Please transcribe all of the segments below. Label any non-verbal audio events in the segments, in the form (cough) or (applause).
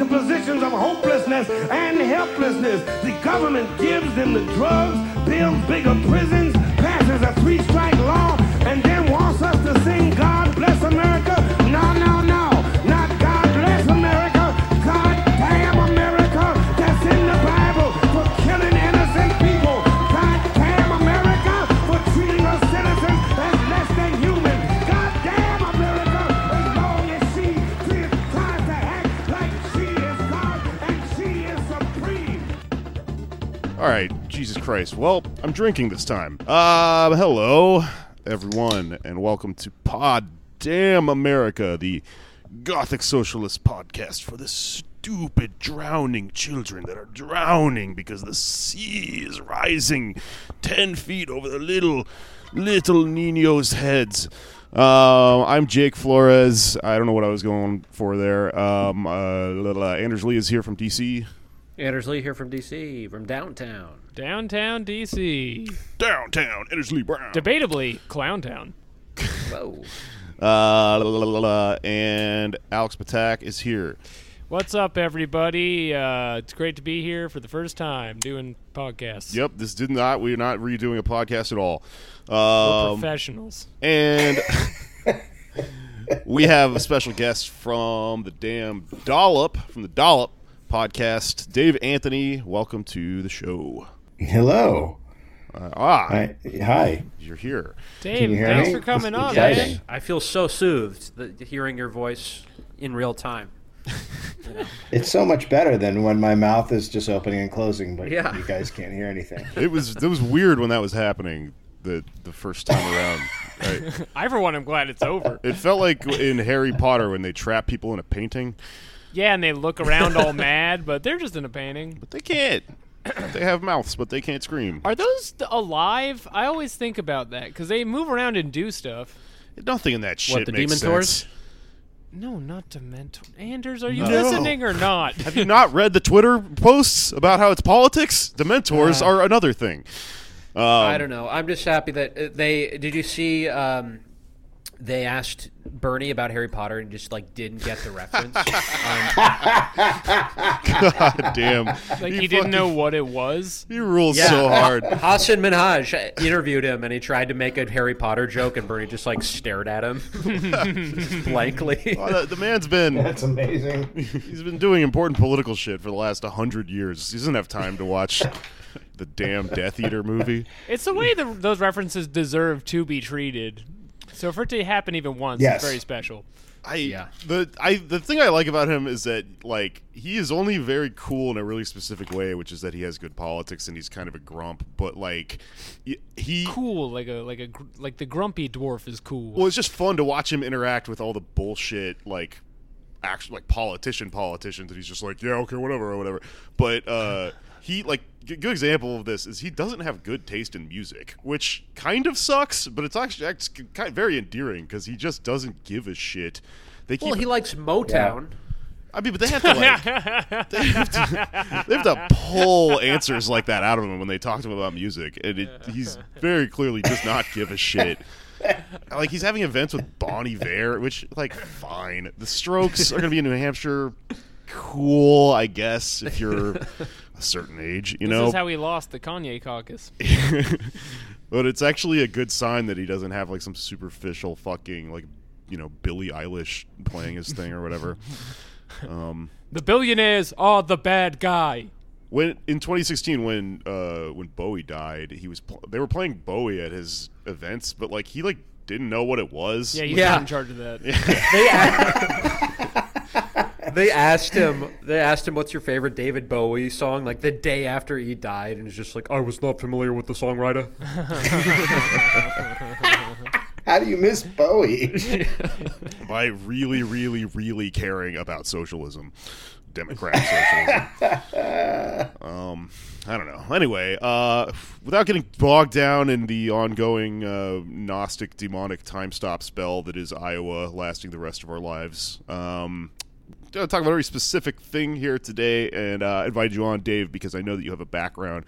into positions of hopelessness and helplessness. The government gives them the drugs, builds bigger prisons, All right, Jesus Christ. Well, I'm drinking this time. Uh, hello, everyone, and welcome to Pod Damn America, the Gothic Socialist podcast for the stupid drowning children that are drowning because the sea is rising 10 feet over the little, little Ninos' heads. Uh, I'm Jake Flores. I don't know what I was going for there. Um, little, uh, Anders Lee is here from DC. Anders Lee here from DC, from downtown. Downtown DC. Downtown, Anders Lee Brown. Debatably, Clowntown. Whoa. Uh, la, la, la, la, and Alex Patak is here. What's up, everybody? Uh, it's great to be here for the first time doing podcasts. Yep, this did not. We're not redoing a podcast at all. We're Um, professionals. and (laughs) we have a special guest from the damn Dollop, from the Dollop podcast, Dave Anthony. Welcome to the show. Hello. Uh, ah, Hi. Hi. you're here. Dave, you thanks me? for coming on, Exciting. man. I feel so soothed that, hearing your voice in real time. (laughs) It's so much better than when my mouth is just opening and closing, but Yeah. you guys can't hear anything. (laughs) It was it was weird when that was happening the the first time around. Right. (laughs) I, for one, am glad it's over. It felt like in Harry Potter when they trap people in a painting. Yeah, and they look around all mad, but they're just in a painting. But they can't. (clears throat) they have mouths, but they can't scream. Are those th- alive? I always think about that because they move around and do stuff. Nothing in that shit the makes Dementors? sense. No, not Dementor. Anders, are you No. listening or not? Have you not read the Twitter posts about how it's politics? Dementors Uh. are another thing. Um, I don't know. I'm just happy that uh, they. Did you see? Um, they asked Bernie about Harry Potter and just like didn't get the reference. (laughs) um, God damn. Like he didn't know what it was. He rules Yeah. so hard. (laughs) Hasan Minhaj interviewed him and he tried to make a Harry Potter joke and Bernie just like stared at him (laughs) blankly. Well, the, the man's been That's amazing. he's been doing important political shit for the last hundred years. He doesn't have time to watch the damn Death Eater movie. It's the way the, those references deserve to be treated. So for it to happen even once, Yes. it's very special. I Yeah. the I the thing I like about him is that like he is only very cool in a really specific way, which is that he has good politics and he's kind of a grump. But like he Cool, like a like a like the grumpy dwarf is cool. well, it's just fun to watch him interact with all the bullshit like actual like politician politicians, and he's just like yeah okay whatever or whatever. But uh he like g- good example of this is he doesn't have good taste in music, which kind of sucks, but it's actually it's kind of very endearing because he just doesn't give a shit. They keep Well, he likes Motown. I mean, but they have to like (laughs) they have to, they have to pull answers like that out of him when they talk to him about music, and it, he's very clearly does not give a shit. (laughs) Like he's having events with Bon Iver, which like fine. The Strokes are going to be in New Hampshire. Cool, I guess if you're a certain age, you this know. is how he lost the Kanye caucus. (laughs) but it's actually a good sign that he doesn't have like some superficial fucking like you know Billie Eilish playing his thing or whatever. (laughs) Um, The billionaires are the bad guy. when in 2016 when uh when Bowie died, he was pl- they were playing Bowie at his events, but like he like didn't know what it was. Yeah, he's Yeah. not in charge of that. (laughs) They a- (laughs) they asked him. They asked him, "What's your favorite David Bowie song?" Like the day after he died, and he's just like, "I was not familiar with the songwriter." (laughs) How do you miss Bowie? (laughs) by really, really, really caring about socialism, democratic socialism. um, I don't know. Anyway, uh, without getting bogged down in the ongoing uh, Gnostic demonic time stop spell that is Iowa, lasting the rest of our lives. Um, going to talk about a very specific thing here today, and uh, I invited you on, Dave, because I know that you have a background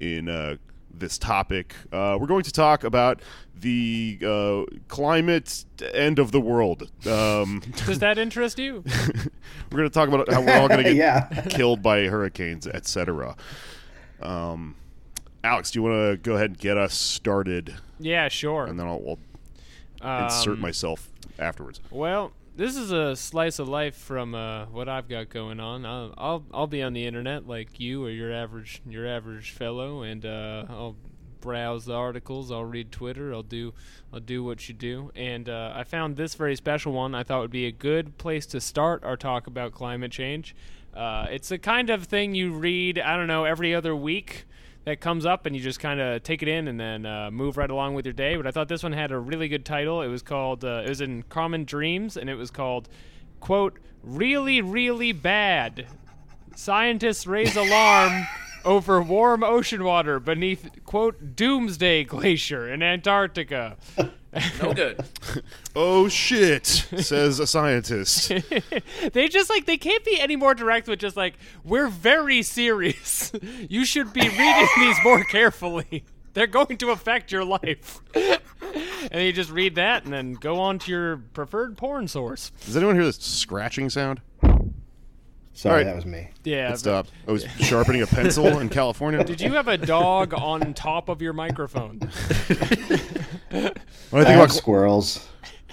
in uh, this topic. Uh, we're going to talk about the uh, climate end of the world. Um, (laughs) Does that interest you? (laughs) we're going to talk about how we're all going (laughs) to get Yeah. killed by hurricanes, etc. Um, Alex, do you want to go ahead and get us started, yeah, sure. and then I'll, I'll insert Um, myself afterwards. Well, this is a slice of life from uh, what I've got going on. I'll, I'll I'll be on the internet like you or your average your average fellow, and uh, I'll browse the articles. I'll read Twitter. I'll do I'll do what you do. And uh, I found this very special one. I thought would be a good place to start our talk about climate change. Uh, it's the kind of thing you read. I don't know every other week that comes up and you just kind of take it in and then uh, move right along with your day. But I thought this one had a really good title. It was called, uh, it was in Common Dreams, and it was called, quote, Really, Really Bad. Scientists raise alarm over warm ocean water beneath, quote, Doomsday Glacier in Antarctica. (laughs) No good. (laughs) Oh shit, says a scientist. (laughs) they just like they can't be any more direct with just like we're very serious. you should be reading these more carefully. They're going to affect your life. and you just read that and then go on to your preferred porn source. Does anyone hear this scratching sound? Sorry, All right. that was me. Yeah. It stopped. I was sharpening a pencil in California. Did you have a dog on top of your microphone? (laughs) (laughs) When I I think have about squirrels.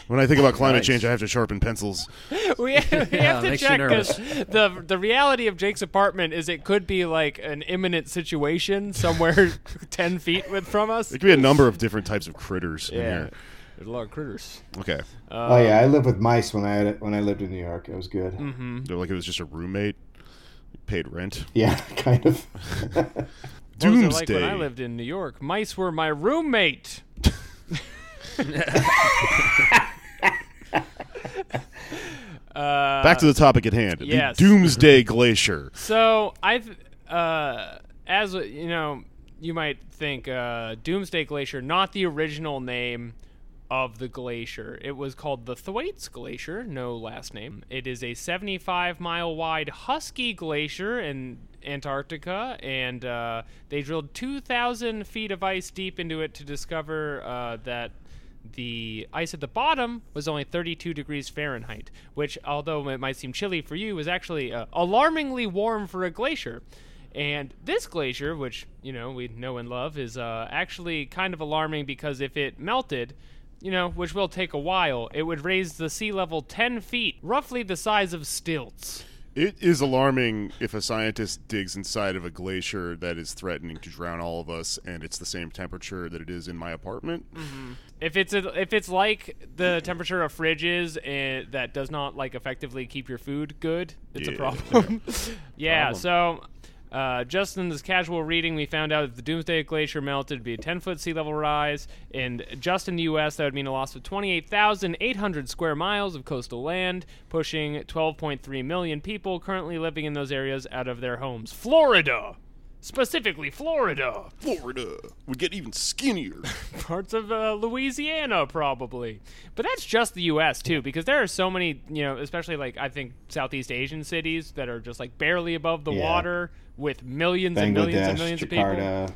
when I think about climate Nice. change, I have to sharpen pencils. (laughs) we have, we have to check because the the reality of Jake's apartment is it could be like an imminent situation somewhere ten feet with from us. It could be a number of different types of critters in here. There's a lot of critters. Okay, oh yeah, I lived with mice when I had, when I lived in New York. It was good. Mm-hmm. They're like it was just a roommate, paid rent. Yeah, (laughs) kind of. (laughs) What was Doomsday. it like when I lived in New York? Mice were my roommate. uh, (laughs) Back to the topic at hand. yes. The Doomsday Glacier. So I've, uh, as you know, you might think uh, Doomsday Glacier, not the original name of the glacier. It was called the Thwaites Glacier, no last name. It is a 75 mile wide husky glacier in Antarctica, and uh, they drilled 2,000 feet of ice deep into it to discover uh, that the ice at the bottom was only 32 degrees Fahrenheit, which, although it might seem chilly for you, is actually uh, alarmingly warm for a glacier. And this glacier, which you know we know and love, is uh, actually kind of alarming because if it melted, you know, which will take a while, it would raise the sea level 10 feet, roughly the size of stilts. It is alarming if a scientist digs inside of a glacier that is threatening to drown all of us, and it's the same temperature that it is in my apartment. Mm-hmm. If it's a, if it's like the temperature of fridges and eh, that does not like effectively keep your food good, it's a Yeah. problem. (laughs) yeah. So, uh, just in this casual reading, we found out that the Doomsday Glacier melted it'd be a 10 foot sea level rise, and just in the U.S. that would mean a loss of 28,800 square miles of coastal land, pushing 12.3 million people currently living in those areas out of their homes. Florida, specifically Florida. Florida would get even skinnier. (laughs) parts of uh, Louisiana, probably. But that's just the U.S. too, because there are so many, you know, especially like I think Southeast Asian cities that are just like barely above the Yeah. water with millions and millions and Bangladesh, millions of people.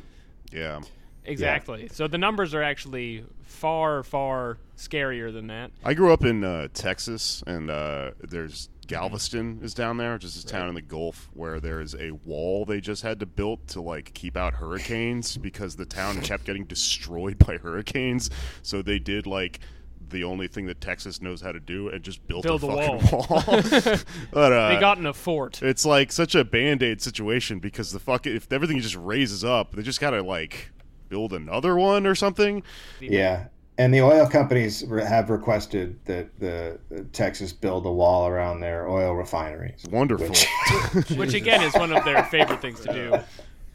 Yeah. Exactly. So the numbers are actually far, far scarier than that. I grew up in uh, Texas, and uh, there's Galveston is down there, just a town in the Gulf where there is a wall they just had to build to like keep out hurricanes because the town kept getting destroyed by hurricanes. So they did like the only thing that Texas knows how to do and just built Build a a fucking wall. (laughs) (laughs) but uh, They got in a fort. it's like such a band-aid situation because the fuck if everything just raises up, they just gotta like build another one or something. Yeah, and the oil companies have requested that the, the Texas build a wall around their oil refineries. Wonderful. Which- (laughs) which again is one of their favorite things to do.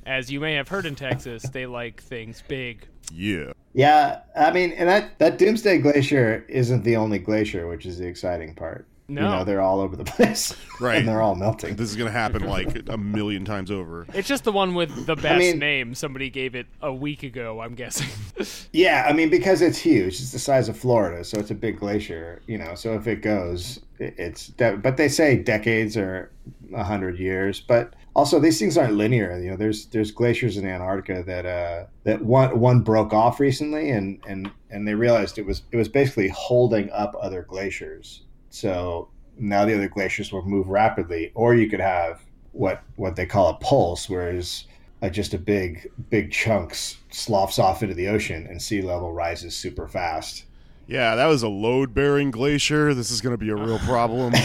As you may have heard in Texas, they like things big. yeah. yeah, I mean, and that that Doomsday Glacier isn't the only glacier, which is the exciting part. No. You know, they're all over the (laughs) place, Right. And they're all melting. This is gonna happen like a million times over. It's just the one with the best mean- name. Somebody gave it a week ago, I'm guessing. (laughs) Yeah, I mean, because it's huge. It's the size of Florida, so it's a big glacier. You know, so if it goes, it- it's. de- But they say decades or a hundred years. But Also, these things aren't linear. You know, there's there's glaciers in Antarctica that uh, that one one broke off recently, and and and they realized it was it was basically holding up other glaciers. So now the other glaciers will move rapidly, or you could have what what they call a pulse, whereas uh, just a big big chunks sloughs off into the ocean, and sea level rises super fast. Yeah, that was a load bearing glacier. This is going to be a real problem. (laughs)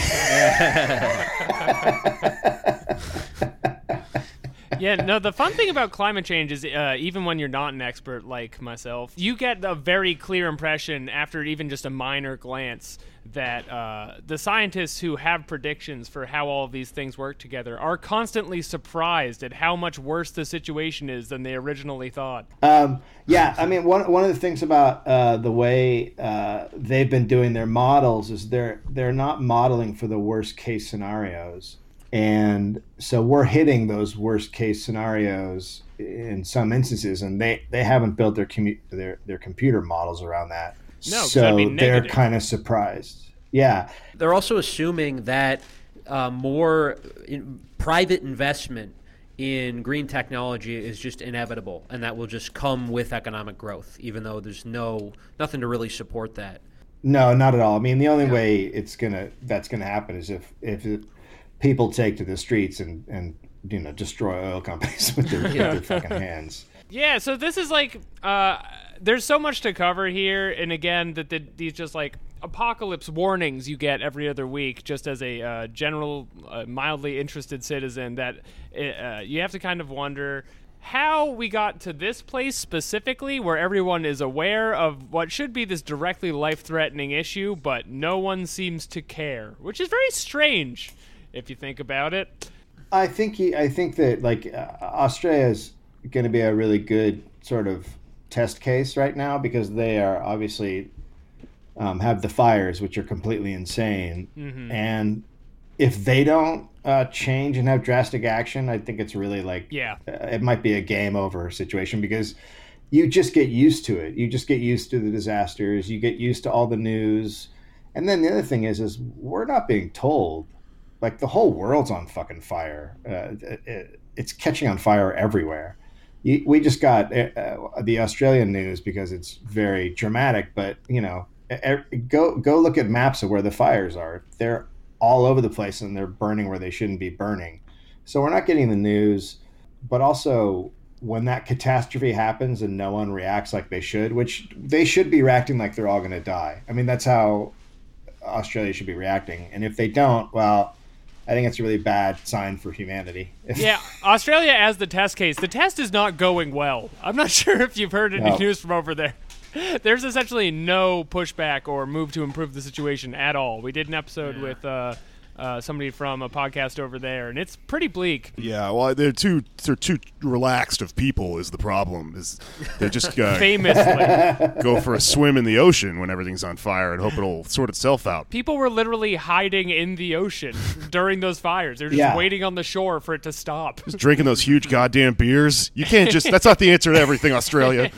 (laughs) (laughs) yeah, no, the fun thing about climate change is uh, even when you're not an expert like myself, you get a very clear impression after even just a minor glance that uh, the scientists who have predictions for how all of these things work together are constantly surprised at how much worse the situation is than they originally thought. Um, yeah, I mean, one, one of the things about uh, the way uh, they've been doing their models is they're they're not modeling for the worst case scenarios and so we're hitting those worst case scenarios in some instances and they they haven't built their commu- their their computer models around that. No, so they're kind of surprised. Yeah. They're also assuming that uh, more in, private investment in green technology is just inevitable and that will just come with economic growth even though there's no nothing to really support that. No not at all. I mean the only yeah. way it's gonna that's gonna happen is if if it, people take to the streets and and you know destroy oil (laughs) companies with their, yeah. with their fucking hands. Yeah, so this is like uh, there's so much to cover here, and again, that the, these just like apocalypse warnings you get every other week, just as a uh, general, uh, mildly interested citizen, that uh, you have to kind of wonder how we got to this place specifically where everyone is aware of what should be this directly life threatening issue, but no one seems to care, which is very strange if you think about it. I think he, I think that like uh, Australia is going to be a really good sort of test case right now because they are obviously um, have the fires, which are completely insane, mm-hmm. and if they don't uh, change and have drastic action, I think it's really like yeah, uh, it might be a game over situation because you just get used to it. You just get used to the disasters. You get used to all the news, and then the other thing is, is we're not being told like the whole world's on fucking fire. Uh, it, it's catching on fire everywhere. we just got uh, uh, the Australian news because it's very dramatic, but you know, go go look at maps of where the fires are. They're all over the place and they're burning where they shouldn't be burning. So we're not getting the news, but also when that catastrophe happens and no one reacts like they should, which they should be reacting like they're all going to die. I mean, that's how Australia should be reacting. And if they don't, well, I think it's a really bad sign for humanity. (laughs) yeah, Australia as the test case. The test is not going well. I'm not (laughs) sure if you've heard any no. news from over there. (laughs) There's essentially no pushback or move to improve the situation at all. We did an episode yeah. with uh, uh, somebody from a podcast over there, and it's pretty bleak. Yeah, well, they're too they're too relaxed of people is the problem. Is they just uh, (laughs) famously (laughs) go for a swim in the ocean when everything's on fire and hope it'll sort itself out. People were literally hiding in the ocean (laughs) during those fires. They're just yeah. waiting on the shore for it to stop. Just drinking those huge goddamn beers. You can't just. That's not the answer to everything, Australia.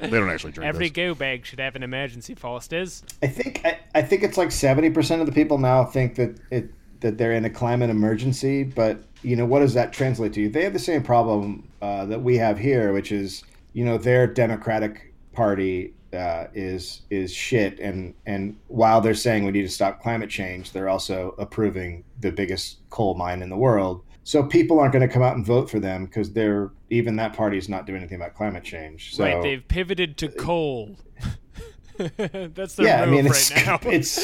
They don't actually drink. Every those. go bag should have an emergency Fosters. I think I, I think it's like seventy percent of the people now think that it that they're in a climate emergency. But you know what does that translate to? They have the same problem uh, that we have here, which is you know their Democratic Party uh, is is shit, and and while they're saying we need to stop climate change, they're also approving the biggest coal mine in the world. So people aren't going to come out and vote for them because they're even that party is not doing anything about climate change. So, right, they've pivoted to coal. (laughs) That's their yeah. I mean, it's right now. (laughs) it's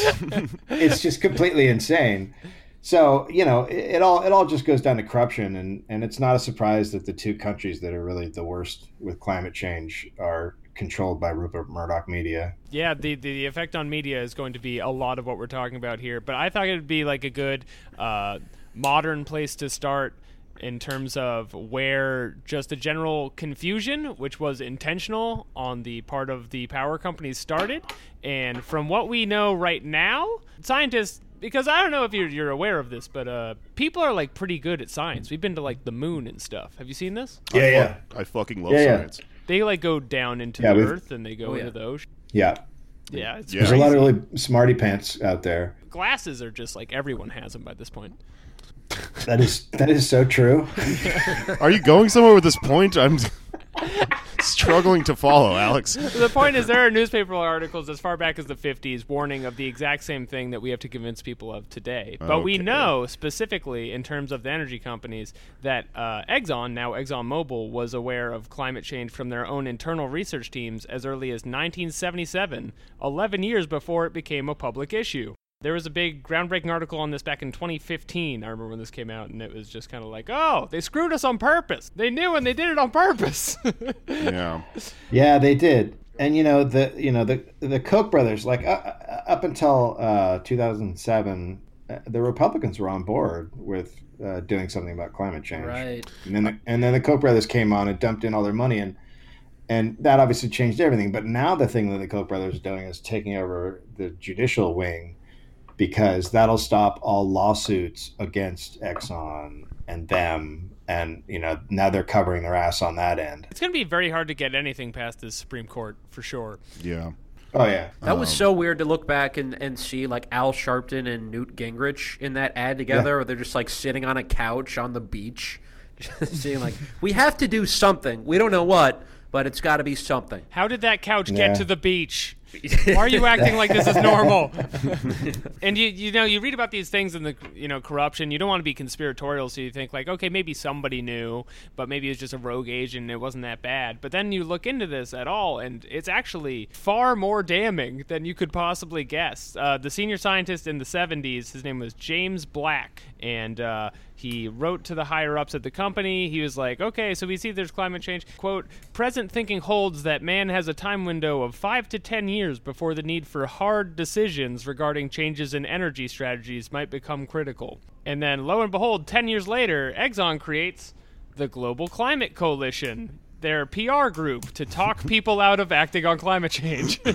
it's just completely insane. So you know, it, it, all it all just goes down to corruption, and and it's not a surprise that the two countries that are really the worst with climate change are controlled by Rupert Murdoch media. Yeah, the, the effect on media is going to be a lot of what we're talking about here. But I thought it'd be like a good. Uh, modern place to start in terms of where just the general confusion, which was intentional on the part of the power companies, started. And from what we know right now, scientists, because I don't know if you're, you're aware of this, but uh, people are like pretty good at science. We've been to like the moon and stuff. Have you seen this? Yeah, I yeah. I fucking love yeah, science. Yeah. They like go down into yeah, the earth and they go oh, into the ocean. Yeah. Yeah, There's a lot of really smarty pants out there. Glasses are just like everyone has them by this point. That is that is so true. Are you going somewhere with this point? I'm (laughs) struggling to follow, Alex. the point is, there are newspaper articles as far back as the 50s warning of the exact same thing that we have to convince people of today. But we know specifically, in terms of the energy companies, that uh, Exxon, now ExxonMobil, was aware of climate change from their own internal research teams as early as 1977, 11 years before it became a public issue. There was a big groundbreaking article on this back in 2015. I remember when this came out, and it was just kind of like, oh, they screwed us on purpose. They knew and they did it on purpose. (laughs) Yeah. Yeah, they did. And you know the you know the the Koch brothers like uh, uh, up until uh, 2007, uh, the Republicans were on board with uh, doing something about climate change. Right. And then the, and then the Koch brothers came on and dumped in all their money and and that obviously changed everything. But now the thing that the Koch brothers are doing is taking over the judicial wing because that'll stop all lawsuits against Exxon and them. And you know now they're covering their ass on that end. It's going to be very hard to get anything past the Supreme Court for sure. Yeah. Oh yeah. That was um, so weird to look back and, and see like Al Sharpton and Newt Gingrich in that ad together, where they're just like sitting on a couch on the beach, (laughs) just saying like, "We have to do something. We don't know what, but it's got to be something." How did that couch Yeah. get to the beach? (laughs) Why are you acting like this is normal? (laughs) and you you know you read about these things in the you know corruption. You don't want to be conspiratorial, so you think like okay maybe somebody knew, but maybe it's just a rogue agent. and It wasn't that bad. But then you look into this at all, and it's actually far more damning than you could possibly guess. Uh, the senior scientist in the 70s, his name was James Black, and uh, he wrote to the higher ups at the company. He was like, okay, so we see there's climate change. Quote, present thinking holds that man has a time window of five to ten years before the need for hard decisions regarding changes in energy strategies might become critical. And then, lo and behold, 10 years later, Exxon creates the Global Climate Coalition. Their PR group to talk (laughs) people out of acting on climate change. (laughs)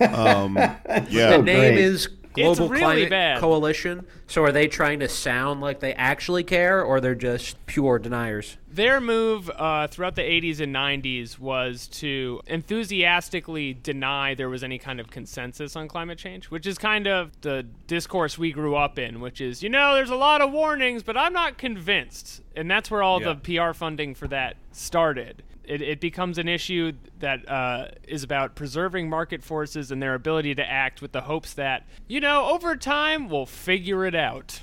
um, Yeah. The name great. is Global really Climate bad. Coalition. So are they trying to sound like they actually care, or they're just pure deniers? Their move uh, throughout the 80s and 90s was to enthusiastically deny there was any kind of consensus on climate change, which is kind of the discourse we grew up in, which is, you know, there's a lot of warnings, but I'm not convinced. And that's where all Yeah. the PR funding for that started. It, it becomes an issue that uh, is about preserving market forces and their ability to act with the hopes that, you know, over time we'll figure it out.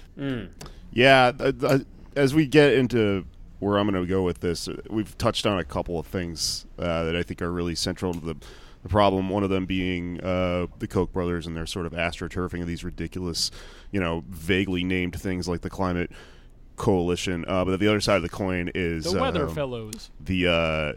Yeah, th- th- as we get into where I'm going to go with this, uh, we've touched on a couple of things uh, that I think are really central to the, the problem. One of them being uh, the Koch brothers and their sort of astroturfing of these ridiculous, you know, vaguely named things like the climate coalition. Uh, but the other side of the coin is The Weather um, Fellows. the uh,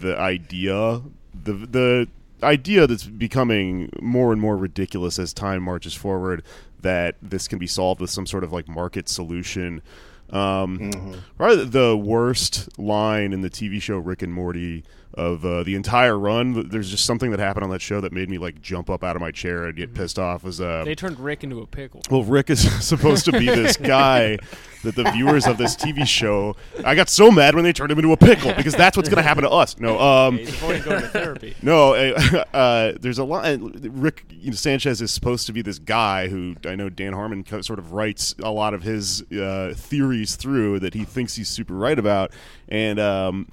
the idea the the idea that's becoming more and more ridiculous as time marches forward that this can be solved with some sort of like market solution. Um, Probably the worst line in the TV show Rick and Morty of uh, the entire run. There's just something that happened on that show that made me like jump up out of my chair and get pissed off. Was uh, They turned Rick into a pickle. well, Rick is (laughs) supposed to be this (laughs) guy that the viewers of this TV show. I got so mad when they turned him into a pickle because that's what's going to happen to us. No, um, He's avoiding going to therapy. (laughs) no. Uh, uh, there's a lot. Rick you know, Sanchez is supposed to be this guy who I know Dan Harmon sort of writes a lot of his uh, theories through that he thinks he's super right about, and. Um,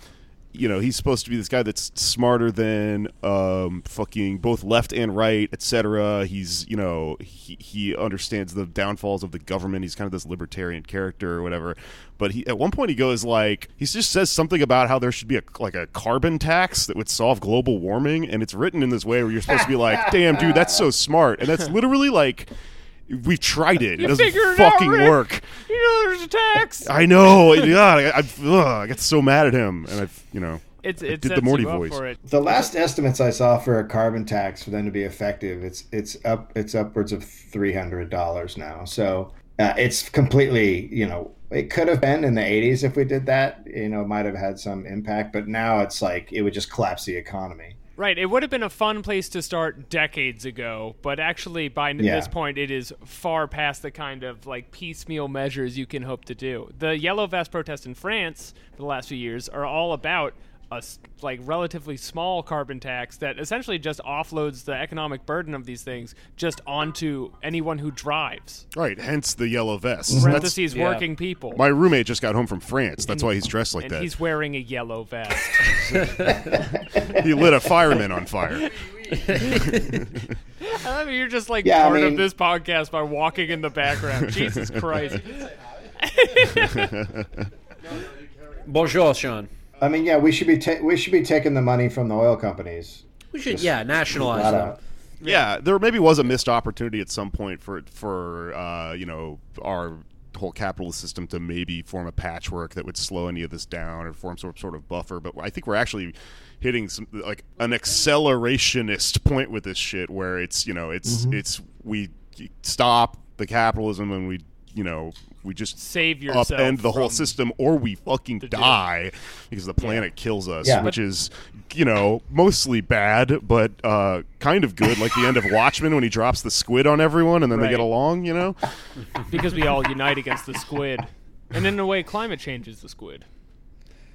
you know he's supposed to be this guy that's smarter than um, fucking both left and right, etc. He's you know he, he understands the downfalls of the government. He's kind of this libertarian character or whatever. But he at one point he goes like he just says something about how there should be a like a carbon tax that would solve global warming, and it's written in this way where you're supposed to be like, damn dude, that's so smart, and that's literally like. We've tried it. It doesn't figure it fucking Rick. work. You know, there's a tax. I know. (laughs) God, I, I, ugh, I get so mad at him, and I've, you know, It's I it did the Morty voice. for it. The last estimates I saw for a carbon tax for them to be effective, it's it's up it's upwards of three hundred dollars now. So uh, it's completely you know it could have been in the eighties if we did that. You know, it might have had some impact, but now it's like it would just collapse the economy. Right, it would have been a fun place to start decades ago, but actually by Yeah. this point it is far past the kind of like piecemeal measures you can hope to do. The yellow vest protests in France for the last few years are all about a s- like relatively small carbon tax that essentially just offloads the economic burden of these things just onto anyone who drives. Right, hence the yellow vest. That's, Parentheses yeah. working people. my roommate just got home from France. That's why he's dressed like and that. he's wearing a yellow vest. (laughs) (laughs) He lit a fireman on fire. (laughs) I mean, you're just like Yeah, I part of this podcast by walking in the background. Jesus Christ. Bonjour, Sean. I mean, yeah, we should be ta- we should be taking the money from the oil companies. We should, yeah, nationalize them. out. Yeah, there maybe was a missed opportunity at some point for for uh, you know our whole capitalist system to maybe form a patchwork that would slow any of this down or form some sort of buffer. But I think we're actually hitting some like an accelerationist point with this shit, where it's you know it's it's we stop the capitalism and we you know we just Save yourself upend the whole system or we fucking doom. die because the planet kills us Yeah. which is you know mostly bad but uh, kind of good like the end of watchmen when he drops the squid on everyone and then they get along you know because we all unite against the squid. And in a way, climate change is the squid.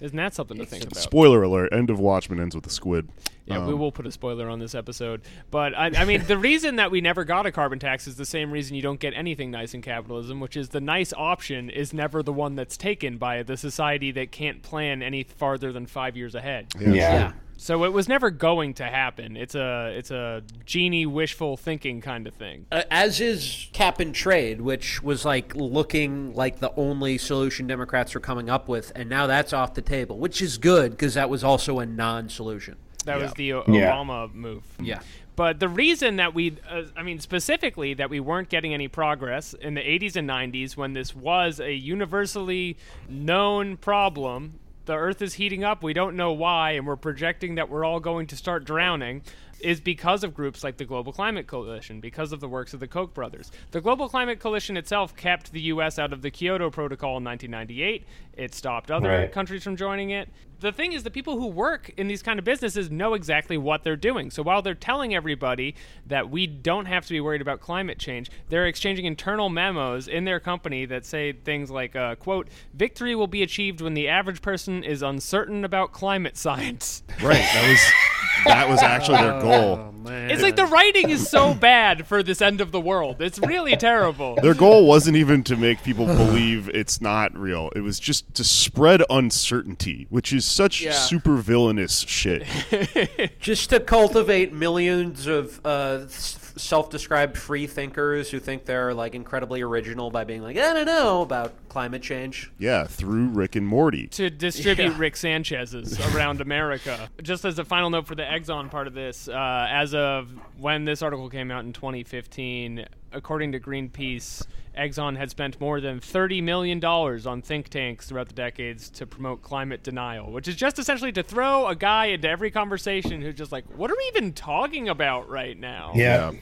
Isn't that something to think about? spoiler alert end of watchmen ends with a squid Yeah, we Um, will put a spoiler on this episode. But I, I mean, the reason that we never got a carbon tax is the same reason you don't get anything nice in capitalism, which is the nice option is never the one that's taken by the society that can't plan any farther than five years ahead. Yeah. Yeah. So it was never going to happen. It's a it's a genie wishful thinking kind of thing. Uh, as is cap and trade, which was like looking like the only solution Democrats were coming up with, and now that's off the table, which is good because that was also a non-solution. That was the O- Yeah. Obama move. Yeah. But the reason that we, uh, I mean, specifically that we weren't getting any progress in the 80s and 90s when this was a universally known problem, the Earth is heating up, we don't know why, and we're projecting that we're all going to start drowning, is because of groups like the Global Climate Coalition, because of the works of the Koch brothers. The Global Climate Coalition itself kept the U.S. out of the Kyoto Protocol in 1998. It stopped other Right. countries from joining it. The thing is, the people who work in these kind of businesses know exactly what they're doing. So while they're telling everybody that we don't have to be worried about climate change, they're exchanging internal memos in their company that say things like, uh, "quote Victory will be achieved when the average person is uncertain about climate science." right that was (laughs) that was actually their goal It's like the writing is so bad for this end of the world. It's really terrible. their goal wasn't even to make people believe it's not real it was just to spread uncertainty which is such Yeah. super villainous shit (laughs) Just to cultivate millions of uh, s- self-described free thinkers who think they're like incredibly original by being like, I don't know about climate change. yeah through rick and morty to distribute Yeah. Rick Sanchez's around America. Just as a final note for the Exxon part of this, uh, as of when this article came out in 2015, according to Greenpeace, Exxon had spent more than $30 million on think tanks throughout the decades to promote climate denial, which is just essentially to throw a guy into every conversation who's just like, what are we even talking about right now? Yeah. A-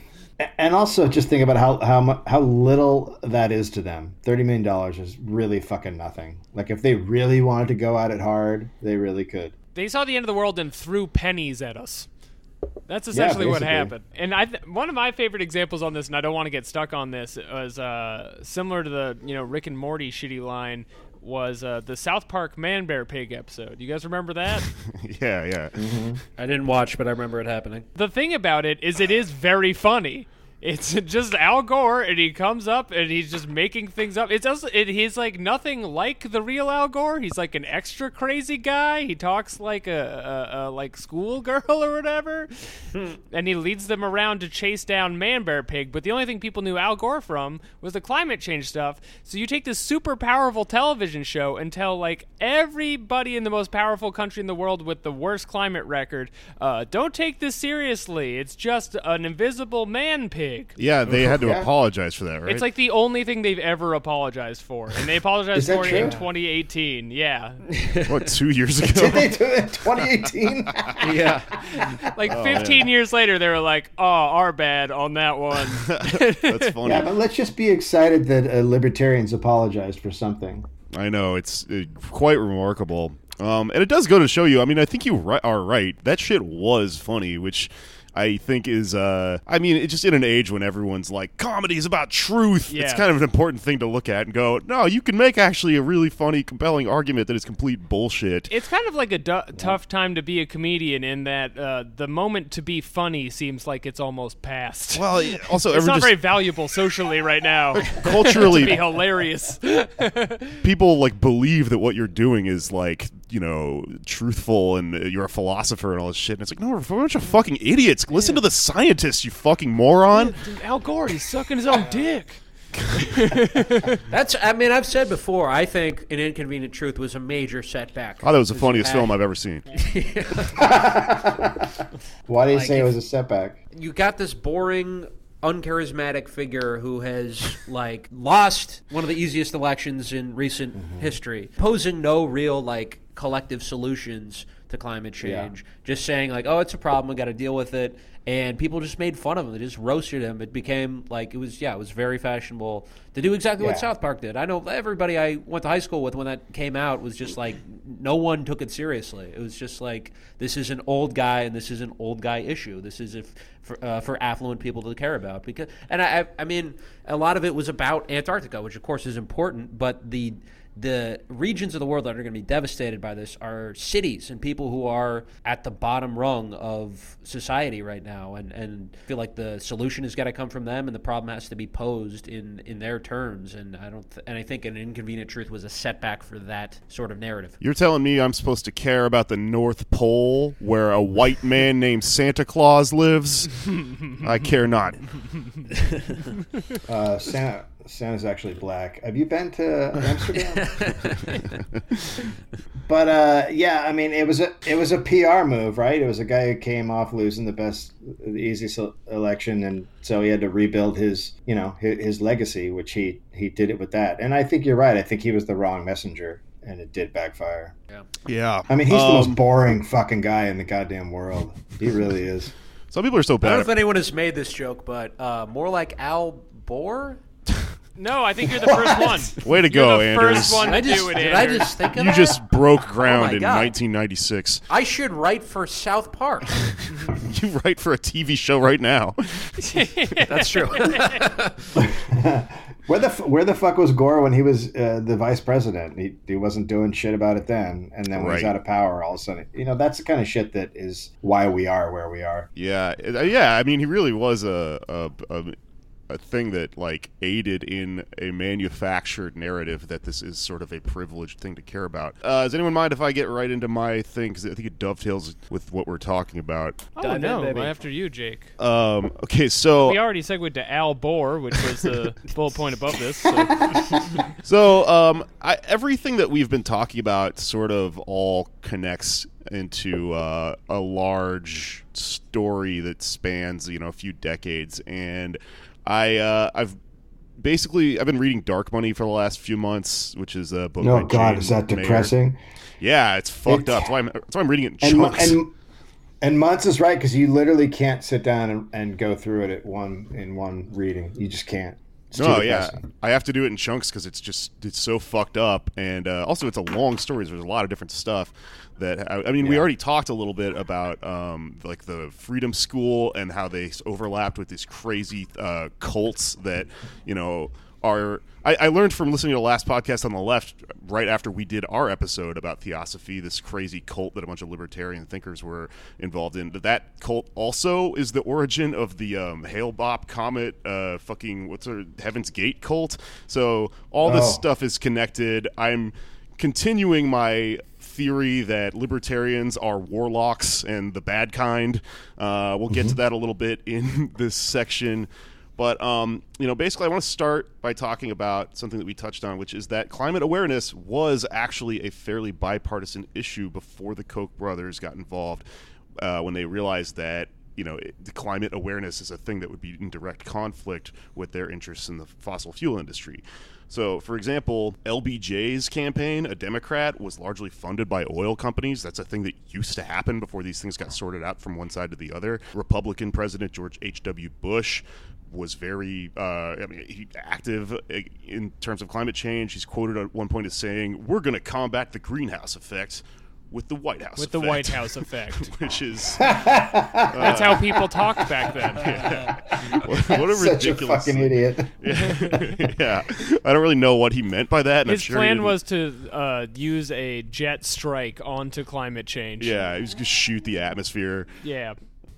And also, just think about how how how little that is to them. Thirty million dollars is really fucking nothing. Like if they really wanted to go at it hard, they really could. They saw the end of the world and threw pennies at us. That's essentially what happened. And I, th- one of my favorite examples on this, and I don't want to get stuck on this, was uh, similar to the you know Rick and Morty shitty line. Was uh, the South Park Man Bear Pig episode? You guys remember that? (laughs) yeah yeah I didn't watch, but I remember it happening. the thing about it is, it is very funny. It's (laughs) just Al Gore, and he comes up and he's just making things up. It's also it, he's like nothing like the real Al Gore. He's like an extra crazy guy. He talks like a, a, a like schoolgirl (laughs) or whatever, (laughs) and he leads them around to chase down Man Bear Pig. But the only thing people knew Al Gore from was the climate change stuff. So you take this super powerful television show and tell like everybody in the most powerful country in the world with the worst climate record, uh, don't take this seriously. It's just an invisible man pig. Yeah, they had to Yeah. apologize for that, right? It's like the only thing they've ever apologized for, and they apologized that for it in true? 2018. Yeah, (laughs) what two years ago? Did they do it in 2018? (laughs) Yeah. (laughs) like 15 years later, they were like, "Oh, our bad on that one." That's funny. yeah, but let's just be excited that uh, libertarians apologized for something. I know it's uh, quite remarkable, um, and it does go to show you. I mean, I think you ri- are right. That shit was funny, which I think is, uh, I mean, it's just in an age when everyone's like, comedy is about truth. It's kind of an important thing to look at and go, no, you can make actually a really funny, compelling argument that is complete bullshit. It's kind of like a du- tough time to be a comedian in that uh, the moment to be funny seems like it's almost past. well, (laughs) also, it's not just very valuable socially right now. (laughs) (laughs) Culturally, be hilarious. people like believe that what you're doing is like, you know, truthful and uh, you're a philosopher and all this shit. And it's like, no, we're a bunch of fucking idiots. Listen to the scientists, you fucking moron. Dude, Al Gore, he's sucking his own (laughs) dick. That's. I mean, I've said before. I think an inconvenient truth was a major setback. I thought it was the funniest film I've ever seen. (laughs) Why do you Like say it was a setback? you got this boring uncharismatic figure who has like lost one of the easiest elections in recent history posing no real like collective solutions to climate change. Just saying like oh it's a problem we got to deal with it. And people just made fun of him they just roasted him it became like it was yeah it was very fashionable to do exactly what south park did. I know everybody i went to high school with when that came out was just like no one took it seriously. It was just like this is an old guy and this is an old guy issue. This is if for, uh, for affluent people to care about. Because and I I mean a lot of it was about Antarctica which of course is important but the the regions of the world that are going to be devastated by this are cities and people who are at the bottom rung of society right now and and feel like the solution has got to come from them and the problem has to be posed in in their terms and I don't th- and I think an inconvenient truth was a setback for that sort of narrative You're telling me I'm supposed to care about the North Pole where a white man (laughs) named Santa Claus lives? I care not. (laughs) Uh, Santa, Santa's actually black. Have you been to Amsterdam? (laughs) but uh, yeah, I mean, it was a it was a PR move, right? It was a guy who came off losing the best, the easiest election, and so he had to rebuild his, you know, his, his legacy, which he he did it with that. And I think you're right. I think he was the wrong messenger, and it did backfire. Yeah. Yeah. I mean, he's the Um, most boring fucking guy in the goddamn world. He really is. Some people are so bad. I don't know if anyone has made this joke but uh, more like Al Bohr No, I think you're the first one. (laughs) Way to You're go, the Anders. first one did I to just, do it, did I Anders. just think of You that? just broke ground Oh in God. 1996. I should write for South Park. (laughs) You write for a TV show right now. (laughs) That's true. Where the f- where the fuck was Gore when he was uh, the vice president? He, he wasn't doing shit about it then, and then when he's Right. out of power, all of a sudden, you know, that's the kind of shit that is why we are where we are. Yeah, it- uh, yeah. I mean, he really was a a, a a thing that like aided in a manufactured narrative that this is sort of a privileged thing to care about. Uh, does anyone mind if I get right into my thing? Because I think it dovetails with what we're talking about. Oh Dive in, no! baby. After you, Jake. Um, okay, so We already segued to Al Bohr, which was the (laughs) bullet point above this. So. (laughs) So, um, I, everything that we've been talking about sort of all connects into uh, a large story that spans, you know, a few decades. And I, uh, I've basically I've been reading Dark Money for the last few months, which is a book. Oh God, Jane is that Mayer. depressing? Yeah, it's fucked It- up. That's why, I'm, that's why I'm reading it in And chunks. and and Muntz is right because you literally can't sit down and, and go through it at one in one reading. You just can't. It's No, yeah. I have to do it in chunks because it's just it's so fucked up, and uh, also it's a long story. so There's a lot of different stuff that I, I mean, we already talked a little bit about um, like the Freedom School and how they overlapped with these crazy uh, cults that you know are. I, I learned from listening to the last podcast on the left right after we did our episode about theosophy, this crazy cult that a bunch of libertarian thinkers were involved in. That that cult also is the origin of the um, Hale Bopp Comet, uh, fucking what's her Heaven's Gate cult. So all this Oh. stuff is connected. I'm continuing my theory that libertarians are warlocks and the bad kind. Uh, we'll get to that a little bit in (laughs) this section. But um, you know, basically, I want to start by talking about something that we touched on, which is that climate awareness was actually a fairly bipartisan issue before the Koch brothers got involved, uh, when they realized that you know it, the climate awareness is a thing that would be in direct conflict with their interests in the fossil fuel industry. So, for example, LBJ's campaign, a Democrat, was largely funded by oil companies. That's a thing that used to happen before these things got sorted out from one side to the other. Republican President George H.W. Bush was very, uh, I mean, he, active uh, in terms of climate change. He's quoted at one point as saying, "We're going to combat the greenhouse effect." with the White House. with the White House effect. (laughs) which is (laughs) That's how people talked back then. (laughs) what a Such a ridiculous. fucking idiot. yeah, I don't really know what he meant by that. And I'm His sure he plan was to uh, use a jet strike onto climate change. Yeah, he was gonna shoot the atmosphere. Yeah.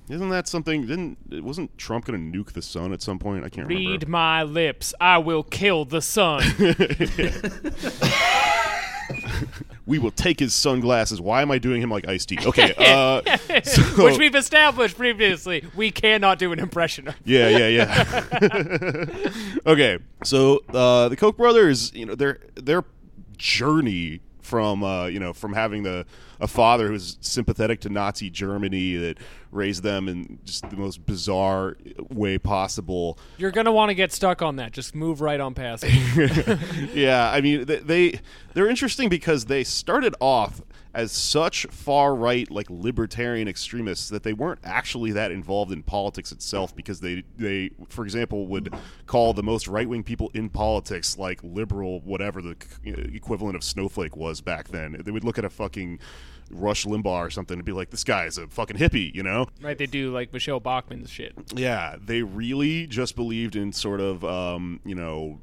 Isn't that something? Didn't wasn't Trump gonna nuke the sun at some point? I can't Read remember. my lips. I will kill the sun. (laughs) We will take his sunglasses. Why am I doing him like Ice T? Okay, (laughs) uh, (laughs) so- Which we've established previously. We cannot do an impression of. Yeah, yeah, yeah. okay, so uh, the Koch brothers, you know, their their journey from uh, you know from having the a father who was sympathetic to Nazi Germany that raised them in just the most bizarre way possible. You're going to want to get stuck on that. Just move right on past (laughs) (laughs) yeah, I mean they, they they're interesting because they started off as such far right like libertarian extremists that they weren't actually that involved in politics itself because they they for example would call the most right wing people in politics like liberal whatever the equivalent of snowflake was back then. They would look at a fucking Rush Limbaugh or something and be like, "This guy's a fucking hippie," you know? right? They do like Michele Bachmann's shit. Yeah, they really just believed in sort of, um, you know,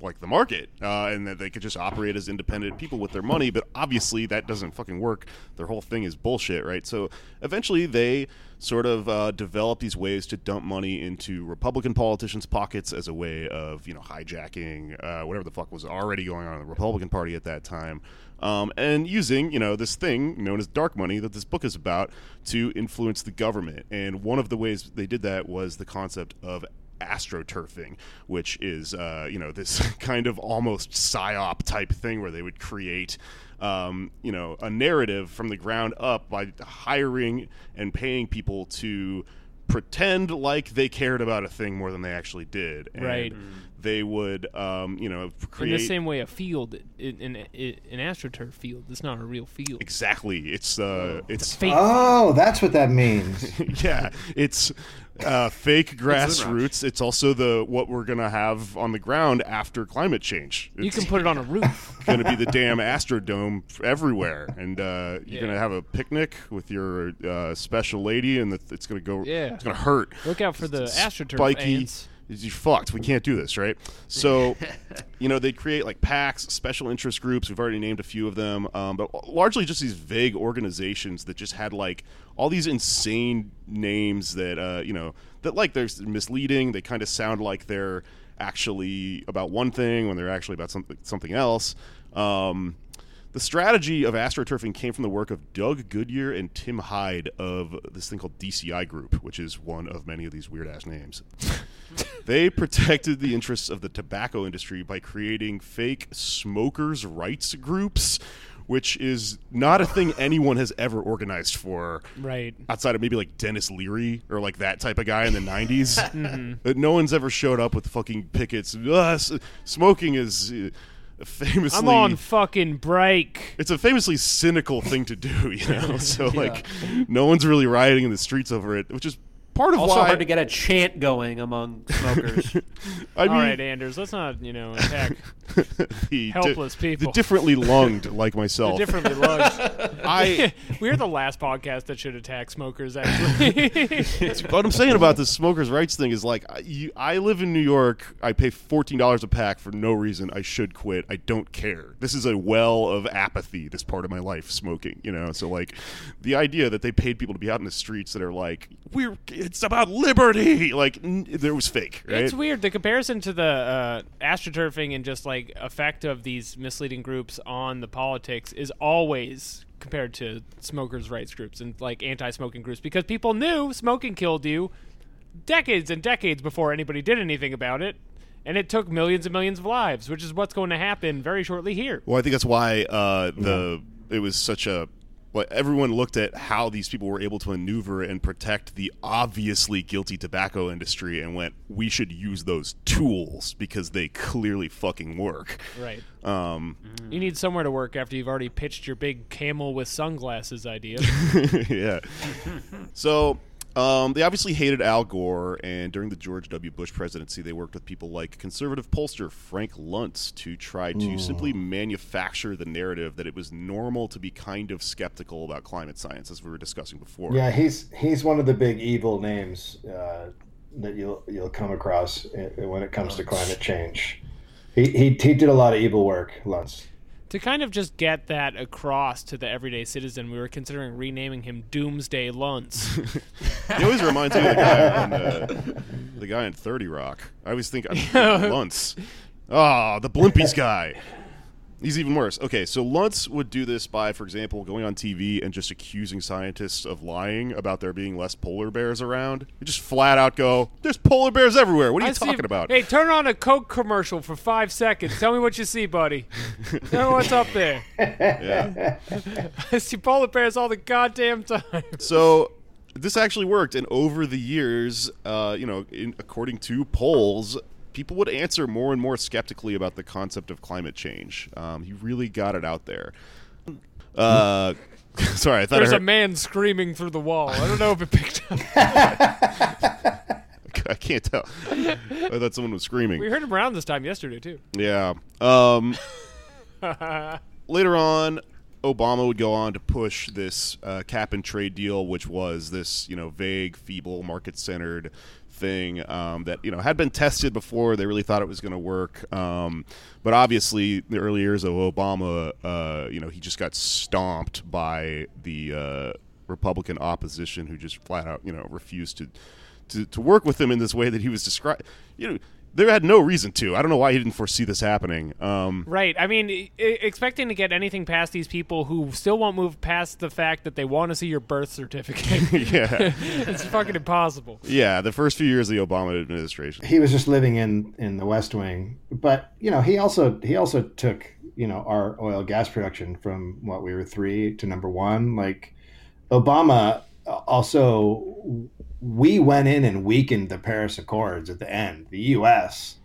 like the market, uh, and that they could just operate as independent people with their money. But obviously, that doesn't fucking work. Their whole thing is bullshit, right? So eventually, they sort of uh, develop these ways to dump money into Republican politicians' pockets as a way of, you know, hijacking uh, whatever the fuck was already going on in the Republican Party at that time. Um, and using, you know, this thing known as dark money that this book is about to influence the government. And one of the ways they did that was the concept of astroturfing, which is uh, you know this (laughs) kind of almost psyop type thing where they would create um, you know a narrative from the ground up by hiring and paying people to pretend like they cared about a thing more than they actually did. And Right. They would, um, you know, create. In the same way, a field, in, in, in an astroturf field, it's not a real field. exactly. It's uh, it's Fake. Oh, that's what that means. (laughs) yeah, it's uh, fake grassroots. It's also the what we're gonna have on the ground after climate change. you can put it on a roof. (laughs) gonna be the (laughs) damn Astrodome everywhere, and uh, you're Yeah. gonna have a picnic with your uh, special lady, and the- it's gonna go. Yeah. it's gonna hurt. Look out for the astroturf spiky. ants. You fucked. We can't do this, right? So, (laughs) you know, they create like PACs, special interest groups. We've already named a few of them, um, but largely just these vague organizations that just had like all these insane names that uh, you know that like they're misleading. They kind of sound like they're actually about one thing when they're actually about something something else. Um, the strategy of astroturfing came from the work of Doug Goodyear and Tim Hyde of this thing called DCI Group, which is one of many of these weird ass names. They protected the interests of the tobacco industry by creating fake smokers' rights groups, which is not a thing anyone has ever organized for Right. outside of maybe like Denis Leary or like that type of guy in the 90s. That (laughs) no one's ever showed up with fucking pickets. "Ah, s- smoking is uh, famously I'm on fucking break. it's a famously cynical thing to do, you know. (laughs) So like, no one's really rioting in the streets over it, which is part of Also why. hard to get a chant going among smokers. (laughs) I mean, All right, Anders, let's not, you know, attack (laughs) the helpless di- people. (laughs) the differently lunged like myself. differently lugged. (laughs) I We're the last podcast that should attack smokers, actually. what I'm saying about the smokers' rights thing is like, I, you, I live in New York. I pay fourteen dollars a pack for no reason. I should quit. I don't care. This is a well of apathy. This part of my life, smoking. You know, so like, the idea that they paid people to be out in the streets that are like, we're it's about liberty. Like, n- there was fake. Right? It's weird. The comparison to the uh, astroturfing and just like effect of these misleading groups on the politics is always compared to smokers' rights groups and like anti-smoking groups because people knew smoking killed you decades and decades before anybody did anything about it. And it took millions and millions of lives, which is what's going to happen very shortly here. Well, I think that's why uh, the it was such a. Well, everyone looked at how these people were able to maneuver and protect the obviously guilty tobacco industry and went, "We should use those tools because they clearly fucking work." Right. Um, You need somewhere to work after you've already pitched your big camel with sunglasses idea. (laughs) yeah. (laughs) So, Um, they obviously hated Al Gore, and during the George W. Bush presidency, they worked with people like conservative pollster Frank Luntz to try to simply manufacture the narrative that it was normal to be kind of skeptical about climate science, as we were discussing before. Yeah, he's he's one of the big evil names uh, that you'll you'll come across uh, when it comes to climate change. He, he he did a lot of evil work, Luntz. To kind of just get that across to the everyday citizen, we were considering renaming him Doomsday Luntz. (laughs) He always reminds me of the guy on uh, the guy in Thirty Rock. I always think I'm (laughs) Luntz. Ah, the Blimpies guy. He's even worse. Okay, so Luntz would do this by, for example, going on TV and just accusing scientists of lying about there being less polar bears around. He just flat out go, "There's polar bears everywhere. What are you I see- talking about?" Hey, turn on a Coke commercial for five seconds. Tell me what you see, buddy. (laughs) Tell me what's up there. Yeah. (laughs) I see polar bears all the goddamn time. So this actually worked, and over the years, uh, you know, in, according to polls, people would answer more and more skeptically about the concept of climate change. Um, he really got it out there. Uh, (laughs) sorry, I thought There's I, a heard, man screaming through the wall. I don't know if it picked up. (laughs) (laughs) I can't tell. I thought someone was screaming. We heard him around this time yesterday too. Yeah. Um, later on, Obama would go on to push this uh, cap and trade deal, which was this, you know, vague, feeble, market-centered thing um, that you know had been tested before. They really thought it was going to work, um, but obviously, the early years of Obama, uh, you know, he just got stomped by the uh, Republican opposition, who just flat out, you know, refused to to, to work with him in this way that he was described. You know, they had no reason to. I don't know why he didn't foresee this happening. Um, Right. I mean, e- expecting to get anything past these people who still won't move past the fact that they want to see your birth certificate. (laughs) yeah, (laughs) it's fucking impossible. yeah. The first few years of the Obama administration. He was just living in in the West Wing, but you know he also he also took you know our oil gas production from what we were three to number one. Like Obama also we went in and weakened the Paris Accords at the end. The U.S.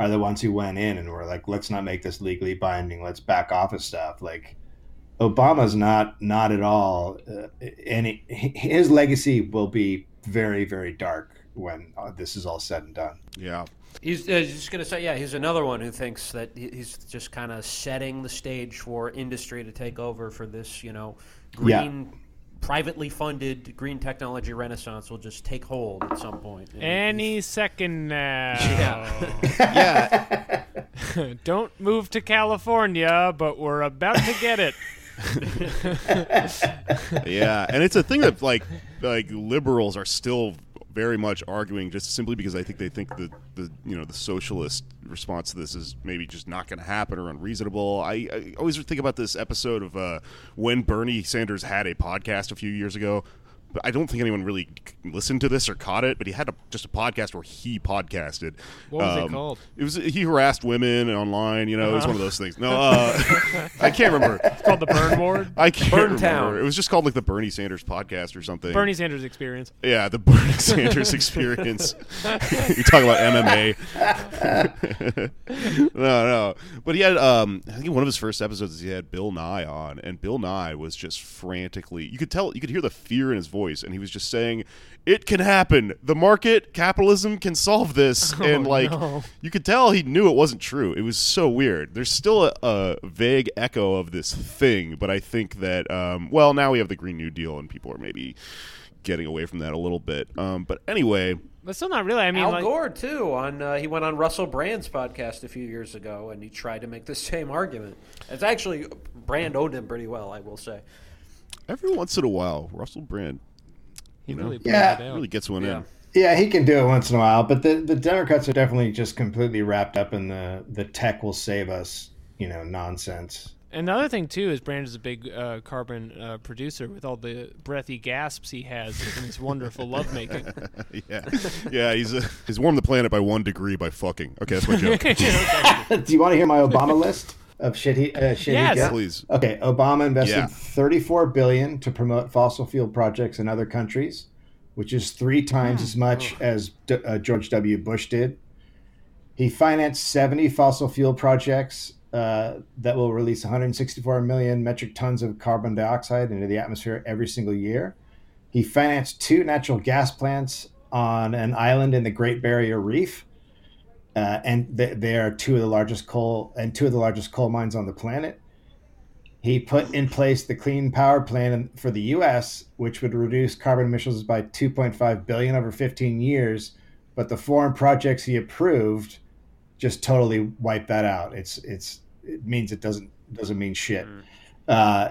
are the ones who went in and were like, let's not make this legally binding. Let's back off of stuff. Like Obama's not not at all. Uh, any his legacy will be very very dark when uh, this is all said and done. Yeah, He's uh, just going to say, yeah, he's another one who thinks that he's just kind of setting the stage for industry to take over for this, you know, Yeah. Green, privately funded green technology renaissance will just take hold at some point. And Any second now. Yeah. (laughs) yeah. (laughs) Don't move to California, but we're about to get it. (laughs) yeah, and it's a thing that like like liberals are still very much arguing just simply because I think they think the the you know the socialist response to this is maybe just not going to happen or unreasonable. I, I always think about this episode of uh, when Bernie Sanders had a podcast a few years ago. I don't think anyone really listened to this or caught it. But he had a, just a podcast where he podcasted. What was it Um, called? It was he harassed women online. You know, it was one of those things. No, uh, (laughs) I can't remember. It's called the Burn Ward. I can't Burn remember. Town. It was just called like the Bernie Sanders podcast or something. Bernie Sanders experience. Yeah, the Bernie Sanders (laughs) experience. (laughs) you talk about MMA. no, no. But he had, um, I think one of his first episodes he had Bill Nye on, and Bill Nye was just frantically. You could tell, you could hear the fear in his voice, and he was just saying, "It can happen. The market, capitalism can solve this." (laughs) and like, no. you could tell he knew it wasn't true. It was so weird. There's still a, a vague echo of this thing, but I think that, um, well, now we have the Green New Deal, and people are maybe getting away from that a little bit. Um, but anyway, But still not really. I mean, Al like, Gore too. On uh, he went on Russell Brand's podcast a few years ago, and he tried to make the (laughs) same argument. It's actually Brand owned him pretty well, I will say. every once in a while, Russell Brand he know? really Yeah. it out. really gets one Yeah. in. Yeah, he can do it once in a while, but the, the Democrats are definitely just completely wrapped up in the the tech will save us, you know, nonsense. And the other thing too is Brand is a big uh, carbon uh, producer with all the breathy gasps he has in his wonderful lovemaking. (laughs) yeah, yeah. He's uh, he's warmed the planet by one degree by fucking. Okay, that's my joke. (laughs) do you want to hear my Obama list of shit he uh, shit Yes. he did? Please. Okay, Obama invested Yeah. 34 billion to promote fossil fuel projects in other countries, which is three times as much as D- uh, George W. Bush did. He financed 70 fossil fuel projects uh, that will release 164 million metric tons of carbon dioxide into the atmosphere every single year. He financed two natural gas plants on an island in the Great Barrier Reef, uh, and th- they are two of the largest coal and two of the largest coal mines on the planet. He put in place the Clean Power Plan for the U.S., which would reduce carbon emissions by 2.5 billion over 15 years. But the foreign projects he approved just totally wiped that out. It's it's it means it doesn't doesn't mean shit. Uh,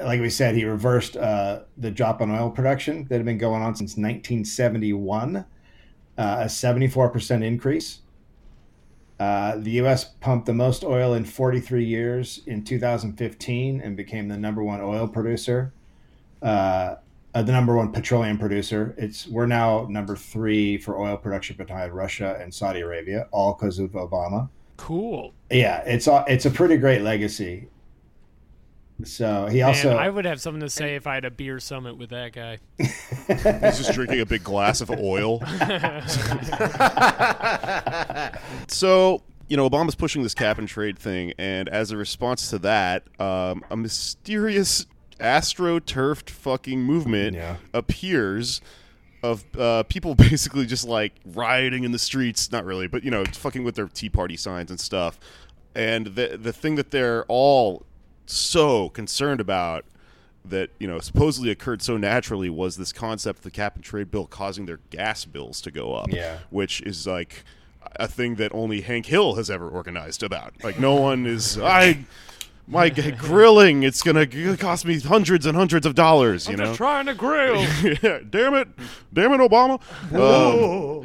like we said, he reversed uh, the drop on oil production that had been going on since 1971, uh, a 74% increase. Uh, the U.S. pumped the most oil in 43 years in 2015 and became the number one oil producer, uh, uh, the number one petroleum producer. It's we're now number three for oil production behind Russia and Saudi Arabia, all because of Obama. Cool. Yeah, it's it's a pretty great legacy. So he also Man, I would have something to say if I had a beer summit with that guy. (laughs) He's just drinking a big glass of oil. (laughs) so, you know, Obama's pushing this cap and trade thing, and as a response to that, um, a mysterious astroturfed fucking movement Yeah. appears of uh, people (laughs) basically just like rioting in the streets. Not really, but you know, fucking with their Tea Party signs and stuff. And the the thing that they're all so concerned about that you know supposedly occurred so naturally was this concept of the cap and trade bill causing their gas bills to go up Yeah. which is like a thing that only Hank Hill has ever organized about like no one is I my g- (laughs) grilling it's gonna g- cost me hundreds and hundreds of dollars you know just trying to grill. (laughs) yeah, damn it damn it Obama Um,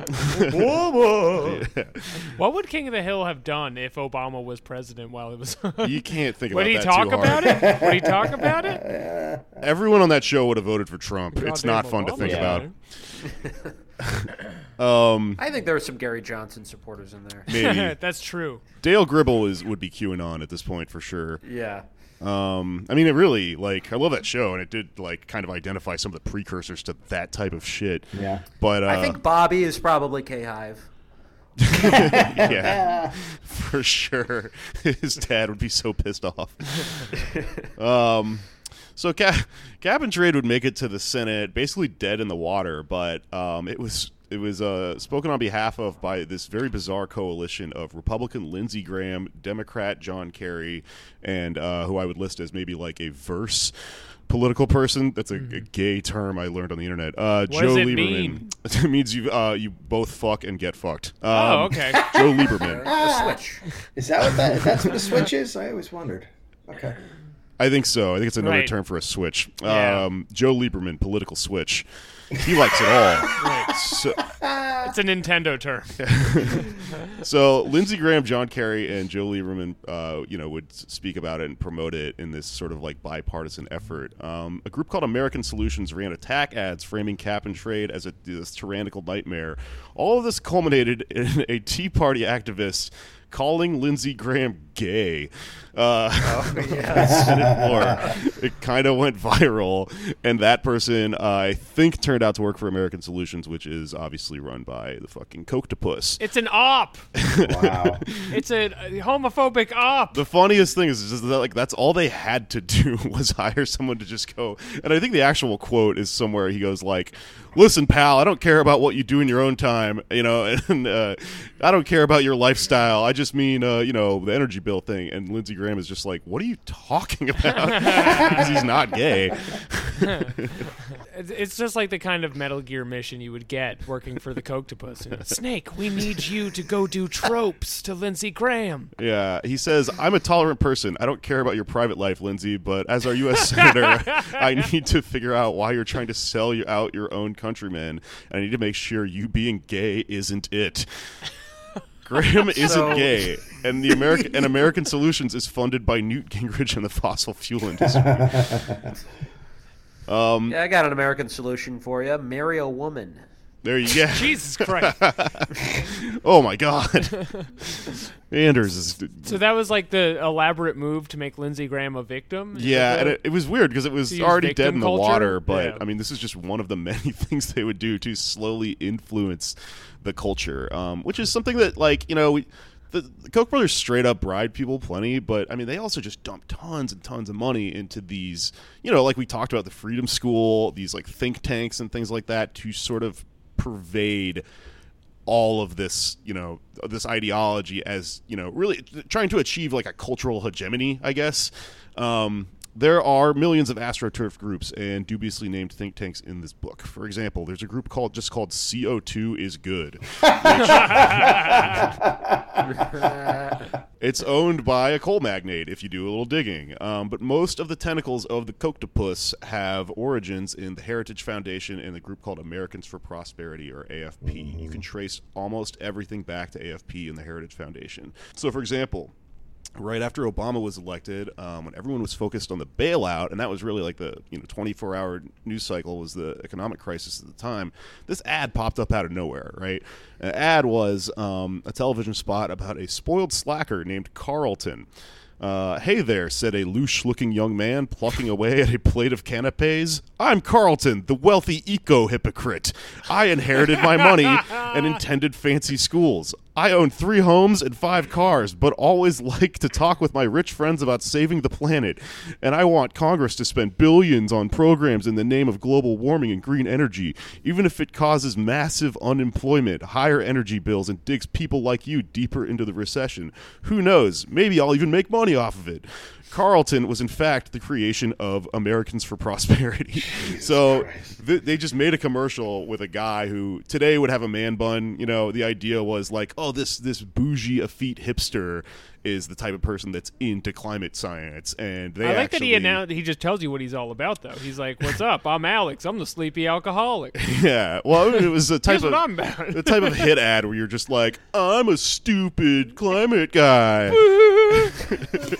(laughs) what would King of the Hill have done if Obama was president while he was? you can't think about. would he that talk about it? Would he talk about it? everyone on that show would have voted for Trump it's not fun to think guy. about um I think there were some Gary Johnson supporters in there. maybe (laughs) That's true. Dale Gribble is would be QAnon at this point for sure. Yeah. Um, I mean, it really like I love that show, and it did like kind of identify some of the precursors to that type of shit. Yeah. But uh, I think Bobby is probably K Hive. (laughs) yeah, (laughs) for sure, his dad would be so pissed off. um, so Cap, Cap and Trade would make it to the Senate, basically dead in the water, but um, it was it was uh, spoken on behalf of by this very bizarre coalition of Republican Lindsey Graham, Democrat John Kerry, and uh, who I would list as maybe like a verse political person. That's a, a gay term I learned on the internet. Uh, What Joe does it Lieberman. mean? (laughs) it means you uh, you both fuck and get fucked. Um, Oh, okay. Joe Lieberman. (laughs) The switch. is that what that that's what a switch is? I always wondered. Okay. I think so. I think it's another Right. term for a switch. Yeah. Um, Joe Lieberman, political switch. He likes it all. So, (laughs) It's a Nintendo term. (laughs) so Lindsey Graham, John Kerry, and Joe Lieberman, uh, you know, would speak about it and promote it in this sort of like bipartisan effort. Um, a group called American Solutions ran attack ads framing cap and trade as a this tyrannical nightmare. All of this culminated in a Tea Party activist calling Lindsey Graham gay. Uh, on the Senate floor. It kind of went viral, and that person, uh, I think, turned out to work for American Solutions, which is obviously run by the fucking Kochtopus. It's an op. Wow. (laughs) It's a homophobic op. The funniest thing is just that like that's all they had to do (laughs) was hire someone to just go. And I think the actual quote is somewhere he goes like, "Listen, pal, I don't care about what you do in your own time, you know, (laughs) and uh, I don't care about your lifestyle. I just mean, uh, you know, the energy bill thing." And Lindsey Graham is just like, "What are you talking about?" (laughs) Because he's not gay. It's- just like the kind of Metal Gear mission you would get working for the Kochtopus. You (laughs) know, Snake, we need you to go do tropes to Lindsey Graham. Yeah, he says, I'm a tolerant person. I don't care about your private life, Lindsey, but as our U.S. (laughs) Senator, I need to figure out why you're trying to sell you out your own countrymen, and I need to make sure you being gay isn't it. Graham (laughs) isn't So- gay, and the American and American Solutions is funded by Newt Gingrich and the fossil fuel (laughs) industry. Um, yeah, I got an American solution for you. Marry a woman. There you go. Jesus (laughs) Christ. Oh my God, Anders is so that was like the elaborate move to make Lindsey Graham a victim? Yeah, and it, it was weird because it was already dead in the culture? water. But Yeah. I mean, this is just one of the (laughs) many things they would do to slowly influence the culture, um, which is something that, like, you know, we, the, the Koch brothers straight up bribe people plenty, but I mean, they also just dump tons and tons of money into these, you know, like we talked about the Freedom School, these like think tanks and things like that to sort of pervade all of this, you know, this ideology as, you know, really trying to achieve like a cultural hegemony, I guess. Um, there are millions of astroturf groups and dubiously named think tanks in this book. For example, there's a group called just called CO2 is good. (laughs) it's owned by a coal magnate if you do a little digging. Um, but most of the tentacles of the Kochtopus have origins in the Heritage Foundation and the group called Americans for Prosperity or AFP. You can trace almost everything back to AFP and the Heritage Foundation. So, for example, right after Obama was elected, um, when everyone was focused on the bailout, and that was really like the you know 24 hour news cycle was the economic crisis at the time. This ad popped up out of nowhere, right? An ad was um, a television spot about a spoiled slacker named Carlton. Uh, hey there, said a louche looking young man plucking away at a plate of canapes. I'm Carlton, the wealthy eco hypocrite. I inherited my money and (laughs) intended fancy schools. I own three homes and five cars, but always (laughs) like to talk with my rich friends about saving the planet. And I want Congress to spend billions on programs in the name of global warming and green energy, even if it causes massive unemployment, higher energy bills, and digs people like you deeper into the recession. Who knows? Maybe I'll even make money off of it. Carlton was in fact the creation of Americans for Prosperity. (laughs) so th- they just made a commercial with a guy who today would have a man bun. You know, the idea was like, oh, this this bougie effete hipster is the type of person that's into climate science, and they I like actually, that he announced. He just tells you what he's all about, though. He's like, "What's (laughs) up? I'm Alex. I'm the sleepy alcoholic. (laughs) Yeah, well, it was a (laughs) type of what I'm about." the type of hit ad where you're just like, I'm a stupid climate guy.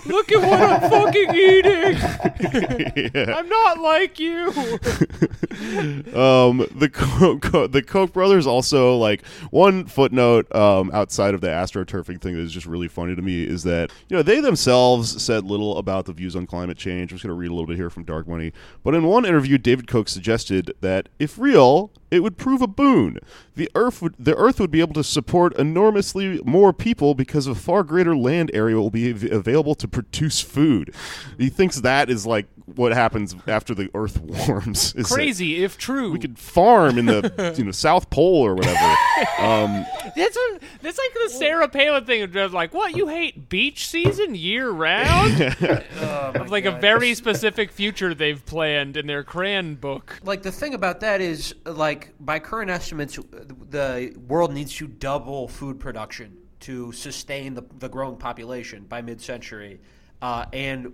Look at what I'm fucking eating. yeah. I'm not like you. um, the Koch, the Koch brothers also like one footnote um, outside of the astroturfing thing that is just really funny to me is that you know they themselves said little about the views on climate change. I'm just going to read a little bit here from Dark Money, but in one interview, David Koch suggested that if real, it would prove a boon. The Earth would the Earth would be able to support enormously more people because a far greater land area will be av- available to produce food. He thinks that is like what happens after the Earth (laughs) warms. is Crazy if true. we could farm in the (laughs) you know South Pole or whatever. Um, (laughs) That's what, that's like the Sarah Palin thing. Of like, what you hate beach season year round? of like a very specific future they've planned in their crayon book. Like the thing about that is, like by current estimates, the world needs to double food production to sustain the, the growing population by mid-century, uh, and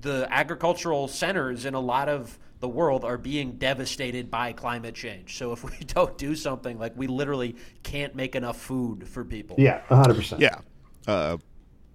the agricultural centers in a lot of the world are being devastated by climate change. So if we (laughs) don't do something, like we literally can't make enough food for people. Yeah, 100%. yeah. Uh,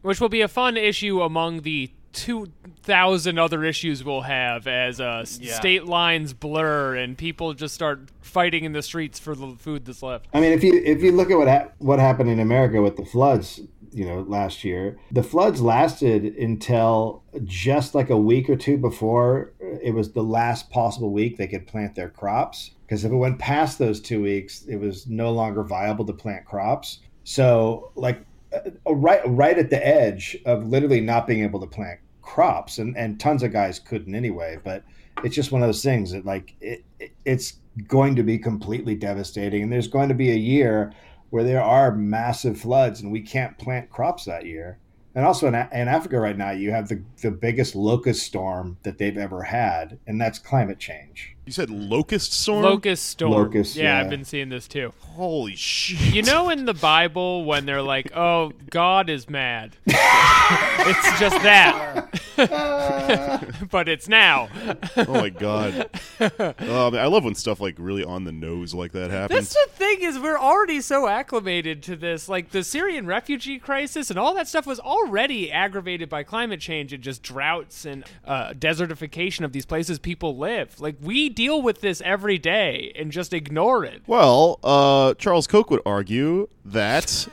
which will be a fun issue among the 2000 other issues we'll have as uh, Yeah. state lines blur and people just start fighting in the streets for the food that's left. I mean, if you if you look at what ha- what happened in America with the floods, you know, last year, the floods lasted until just like a week or two before it was the last possible week they could plant their crops. Because if it went past those two weeks, it was no longer viable to plant crops. So, like, uh, right right at the edge of literally not being able to plant crops, and and tons of guys couldn't anyway. But it's just one of those things that like it, it it's going to be completely devastating, and there's going to be a year where there are massive floods and we can't plant crops that year. And also in, in Africa right now, you have the, the biggest locust storm that they've ever had, and that's climate change. You said locust storm. Locust storm. Locust, yeah, yeah. I've been seeing this too. Holy shit! You know, in the Bible, when they're like, (laughs) "Oh, God is mad," (laughs) it's just that, (laughs) but it's now. oh my god! Man, I love when stuff like really on the nose like that happens. That's the thing is we're already so acclimated to this. Like the Syrian refugee crisis and all that stuff was already aggravated by climate change and just droughts and uh, desertification of these places people live. Like we deal with this every day and just ignore it. Well, uh, Charles Koch would argue that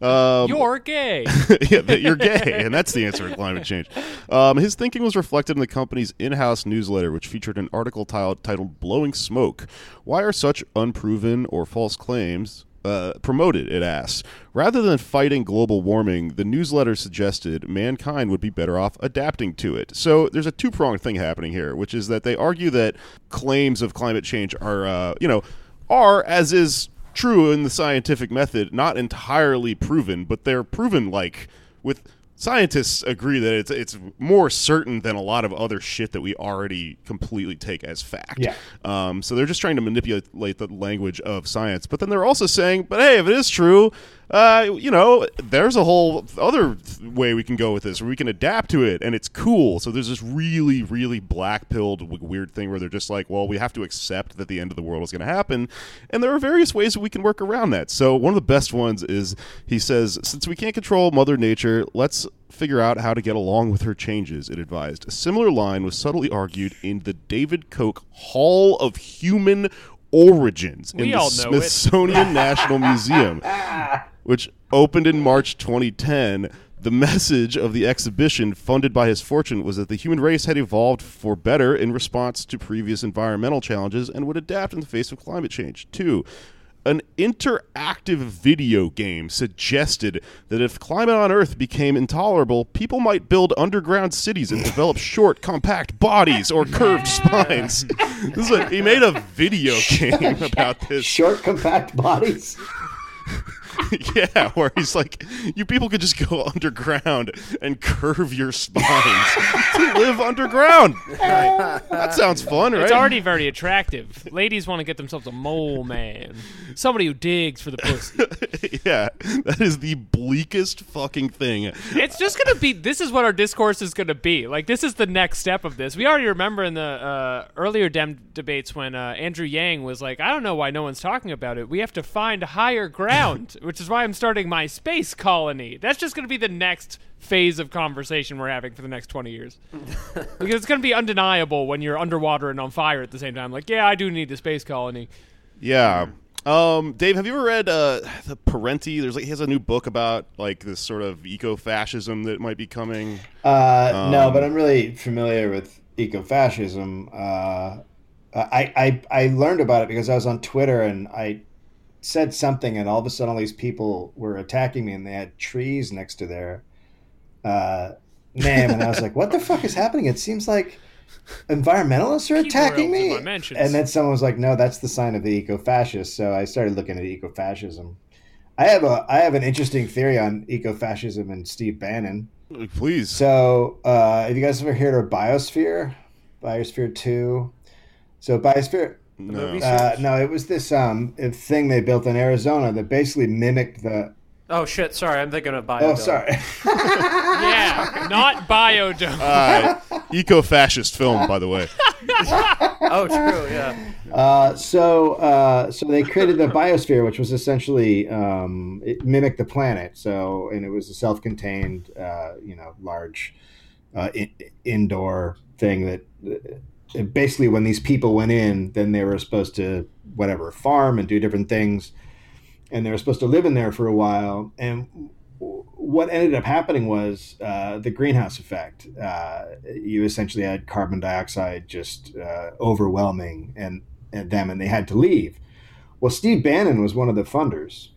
(laughs) um, You're (laughs) gay. yeah, that you're gay, and that's the answer to climate change. Um, his thinking was reflected in the company's in-house newsletter, which featured an article titled, titled "Blowing Smoke: Why Are Such Unproven or False Claims uh, promoted, it asks. Rather than fighting global warming, the newsletter suggested mankind would be better off adapting to it. So there's a two pronged thing happening here, which is that they argue that claims of climate change are, uh, you know, are, as is true in the scientific method, not entirely proven, but they're proven like with scientists agree that it's it's more certain than a lot of other shit that we already completely take as fact. Yeah. Um, so they're just trying to manipulate the language of science, but then they're also saying, but hey, if it is true, uh, you know, there's a whole other th- way we can go with this, where we can adapt to it, and it's cool. So there's this really, really black pilled weird thing where they're just like, well, we have to accept that the end of the world is going to happen, and there are various ways that we can work around that. So one of the best ones is he says, since we can't control Mother Nature, let's figure out how to get along with her changes, it advised. A similar line was subtly argued in the David Koch Hall of Human Origins We in the all know it. Smithsonian (laughs) National Museum, which opened in March 2010. The message of the exhibition, funded by his fortune, was that the human race had evolved for better in response to previous environmental challenges and would adapt in the face of climate change. Two, an interactive video game suggested that if climate on Earth became intolerable, people might build underground cities and develop (laughs) short, compact bodies or curved spines. This is a, he made a video game about this. Short, compact bodies. (laughs) (laughs) yeah, where he's like, you people could just go (laughs) underground and curve your spines to live underground. That sounds fun, right? It's already very attractive. Ladies want to get themselves a mole man, somebody who digs for the pussy. (laughs) yeah, that is the bleakest fucking thing. it's just gonna be. This is what our discourse is gonna be. Like this is the next step of this. We already remember in the uh, earlier dem debates when uh, Andrew Yang was like, "I don't know why no one's talking about it. We have to find higher ground," which is why I'm starting my space colony. That's just gonna be the next phase of conversation we're having for the next 20 years (laughs) because it's going to be undeniable when you're underwater and on fire at the same time like yeah i do need a space colony Yeah. Um, Dave, have you ever read uh, the Parenti? There's like he has a new book about like this sort of eco-fascism that might be coming. Uh, no, but I'm really familiar with ecofascism. Uh, I, I I learned about it because I was on Twitter and I said something, and all of a sudden, all these people were attacking me, and they had trees next to their uh, name, and I was like, "What the fuck is happening?" It seems like environmentalists are attacking me. And then someone was like, "No, that's the sign of the eco-fascist." So I started looking at eco-fascism. I have a I have an interesting theory on eco-fascism and Steve Bannon. Please. So, uh, have you guys ever heard of Biosphere? Biosphere Two. So Biosphere. No. Uh, no, it was this um thing they built in Arizona that basically mimicked the. Oh shit! Sorry, I'm thinking of bio. Oh, sorry. (laughs) yeah not biodome Uh, eco-fascist film, by the way. (laughs) Oh, true. Yeah. Uh, so, uh, so they created the biosphere, which was essentially um, it mimicked the planet. So, and it was a self-contained, uh, you know, large uh, in, indoor thing that uh, basically, when these people went in, then they were supposed to whatever farm and do different things, and they were supposed to live in there for a while. And what ended up happening was uh, the greenhouse effect. Uh, you essentially had carbon dioxide just uh, overwhelming and, and them, and they had to leave. Well, Steve Bannon was one of the funders,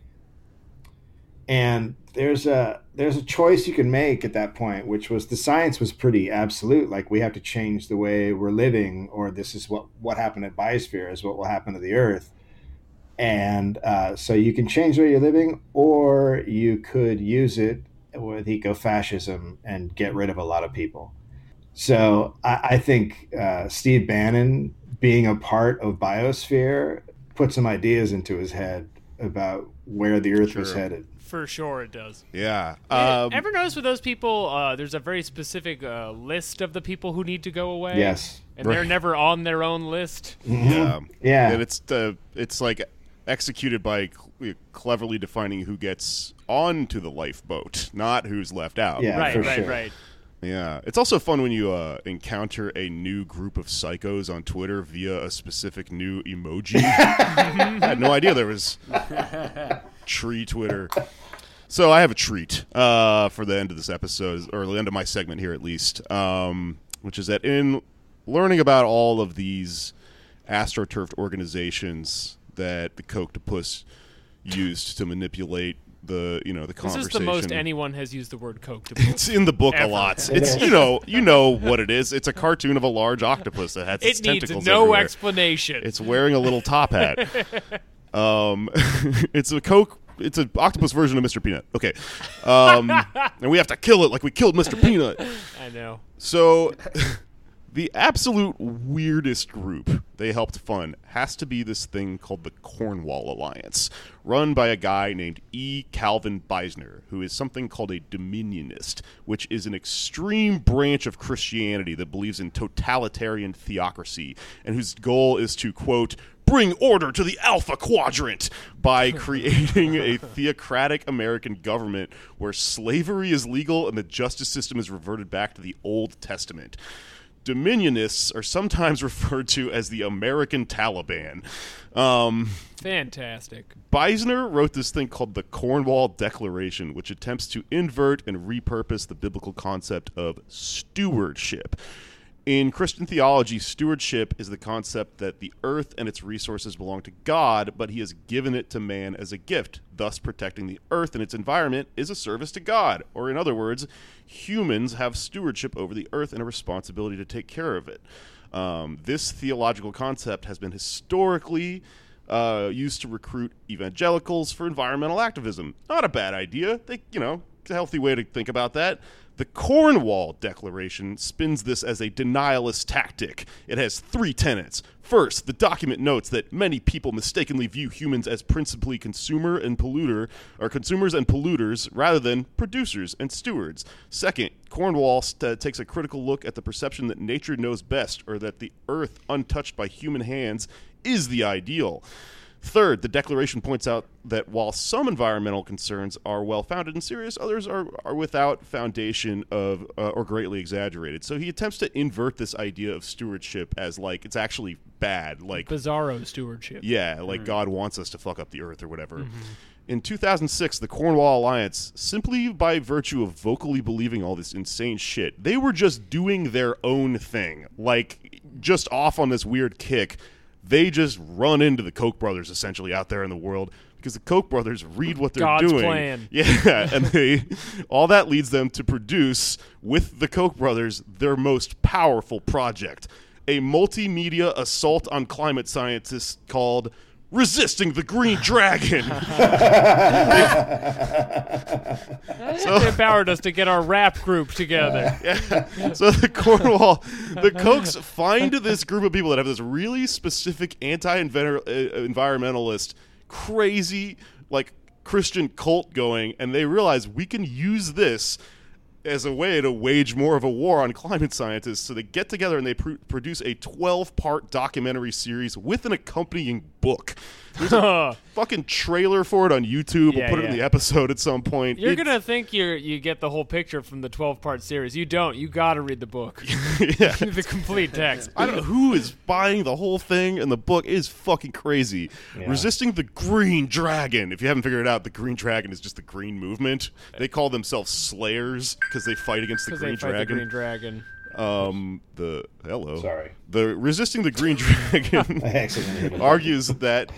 and there's a there's a choice you can make at that point, which was the science was pretty absolute. Like we have to change the way we're living, or this is what what happened at Biosphere is what will happen to the Earth and uh, so you can change the way you're living, or you could use it with eco-fascism and get rid of a lot of people. So I, I think uh, Steve Bannon being a part of Biosphere put some ideas into his head about where the Earth was headed. For sure it does Yeah. Uh, Um, Ever notice with those people, uh, there's a very specific uh, list of the people who need to go away? Yes. And they're never on their own list. yeah. Yeah. And it's uh, it's like executed by cl- cleverly defining who gets onto the lifeboat, not who's left out. Yeah, right, for right, sure. right. Yeah, it's also fun when you uh, encounter a new group of psychos on Twitter via a specific new emoji. (laughs) I had no idea there was tree Twitter. So I have a treat uh, for the end of this episode, or the end of my segment here at least, um, which is that in learning about all of these astroturfed organizations that the Kochtopus used to manipulate the you know the conversation. This is the most anyone has used the word coke to (laughs) It's in the book a lot. (laughs) It's you know you know what it is. It's a cartoon of a large octopus that has its It needs tentacles no everywhere. explanation. It's wearing a little top hat. (laughs) um, it's a Coke. It's an octopus version of Mr. Peanut. Okay, um, and we have to kill it like we killed Mr. Peanut. I know. So, the absolute weirdest group they helped fund has to be this thing called the Cornwall Alliance, run by a guy named E. Calvin Beisner, who is something called a Dominionist, which is an extreme branch of Christianity that believes in totalitarian theocracy and whose goal is to, quote, bring order to the Alpha Quadrant by (laughs) creating a theocratic American government where slavery is legal and the justice system is reverted back to the Old Testament. Dominionists are sometimes (laughs) referred to as the American Taliban. Um, Fantastic. Beisner wrote this thing called the Cornwall Declaration, which attempts to invert and repurpose the biblical concept of stewardship. In Christian theology, stewardship is the concept that the earth and its resources belong to God, but he has given it to man as a gift. Thus, protecting the earth and its environment is a service to God. Or, in other words, humans have stewardship over the earth and a responsibility to take care of it. Um, this theological concept has been historically uh, used to recruit evangelicals for environmental activism. Not a bad idea. They, you know, it's a healthy way to think about that. The Cornwall Declaration spins this as a denialist tactic. It has three tenets. First, the document notes that many people mistakenly view humans as principally consumer and polluter, or consumers and polluters, rather than producers and stewards. Second, Cornwall st- uh, takes a critical look at the perception that nature knows best, or that the earth untouched by human hands is the ideal. Third, the Declaration points out that while some environmental concerns are well founded and serious, others are, are without foundation of uh, or greatly exaggerated. So he attempts to invert this idea of stewardship as like it's actually bad, like Bizarro stewardship. yeah, like God wants us to fuck up the earth or whatever. In 2006, the Cornwall Alliance, simply by virtue of vocally believing all this insane shit, they were just doing their own thing. Like, just off on this weird kick. They just run into the Koch brothers essentially out there in the world because the Koch brothers read what they're God's doing. plan. (laughs) Yeah, and they all that leads them to produce with the Koch brothers their most powerful project, a multimedia assault on climate scientists called Resisting the Green (laughs) Dragon. (laughs) so, They empowered us to get our rap group together. (laughs) Yeah. so the Cornwall, the Kochs find this group of people that have this really specific anti-environmentalist, uh, crazy like Christian cult going, and they realize we can use this as a way to wage more of a war on climate scientists. So they get together and they pr- produce a 12-part documentary series with an accompanying book. There's a (laughs) fucking trailer for it on YouTube. Yeah, we'll put it in the episode at some point. You're It's- gonna think you you get the whole picture from the 12 part series. You don't. You gotta read the book, (laughs) yeah. (laughs) the complete text. I don't know who is buying the whole thing, and the book is fucking crazy. Resisting the Green Dragon. If you haven't figured it out, the Green Dragon is just the Green Movement. They call themselves Slayers because they fight against the Green Dragon. the Green Dragon. Um, the hello. Sorry. The Resisting the Green Dragon (laughs) I accidentally hit it. argues that.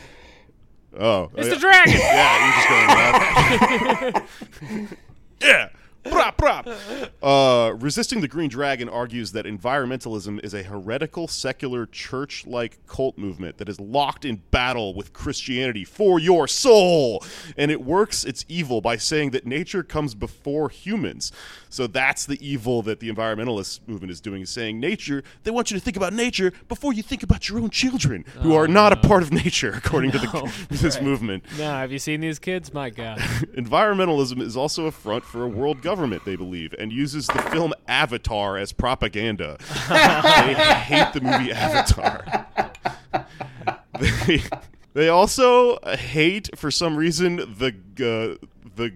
Oh, It's I- the dragon. (laughs) yeah, you're just going left. (laughs) yeah. Brap, brap. Uh, Resisting the Green Dragon argues that environmentalism is a heretical, secular, church like cult movement that is locked in battle with Christianity for your soul. And it works its evil by saying that nature comes before humans. So that's the evil that the environmentalist movement is doing, is saying nature, they want you to think about nature before you think about your own children, who are not a part of nature, (laughs) according to the, (laughs) this movement. No, have you seen these kids? My God. (laughs) Environmentalism is also a front for a world government, they believe, and uses the film Avatar as propaganda. they hate the movie Avatar. they, they also hate, for some reason, the uh, the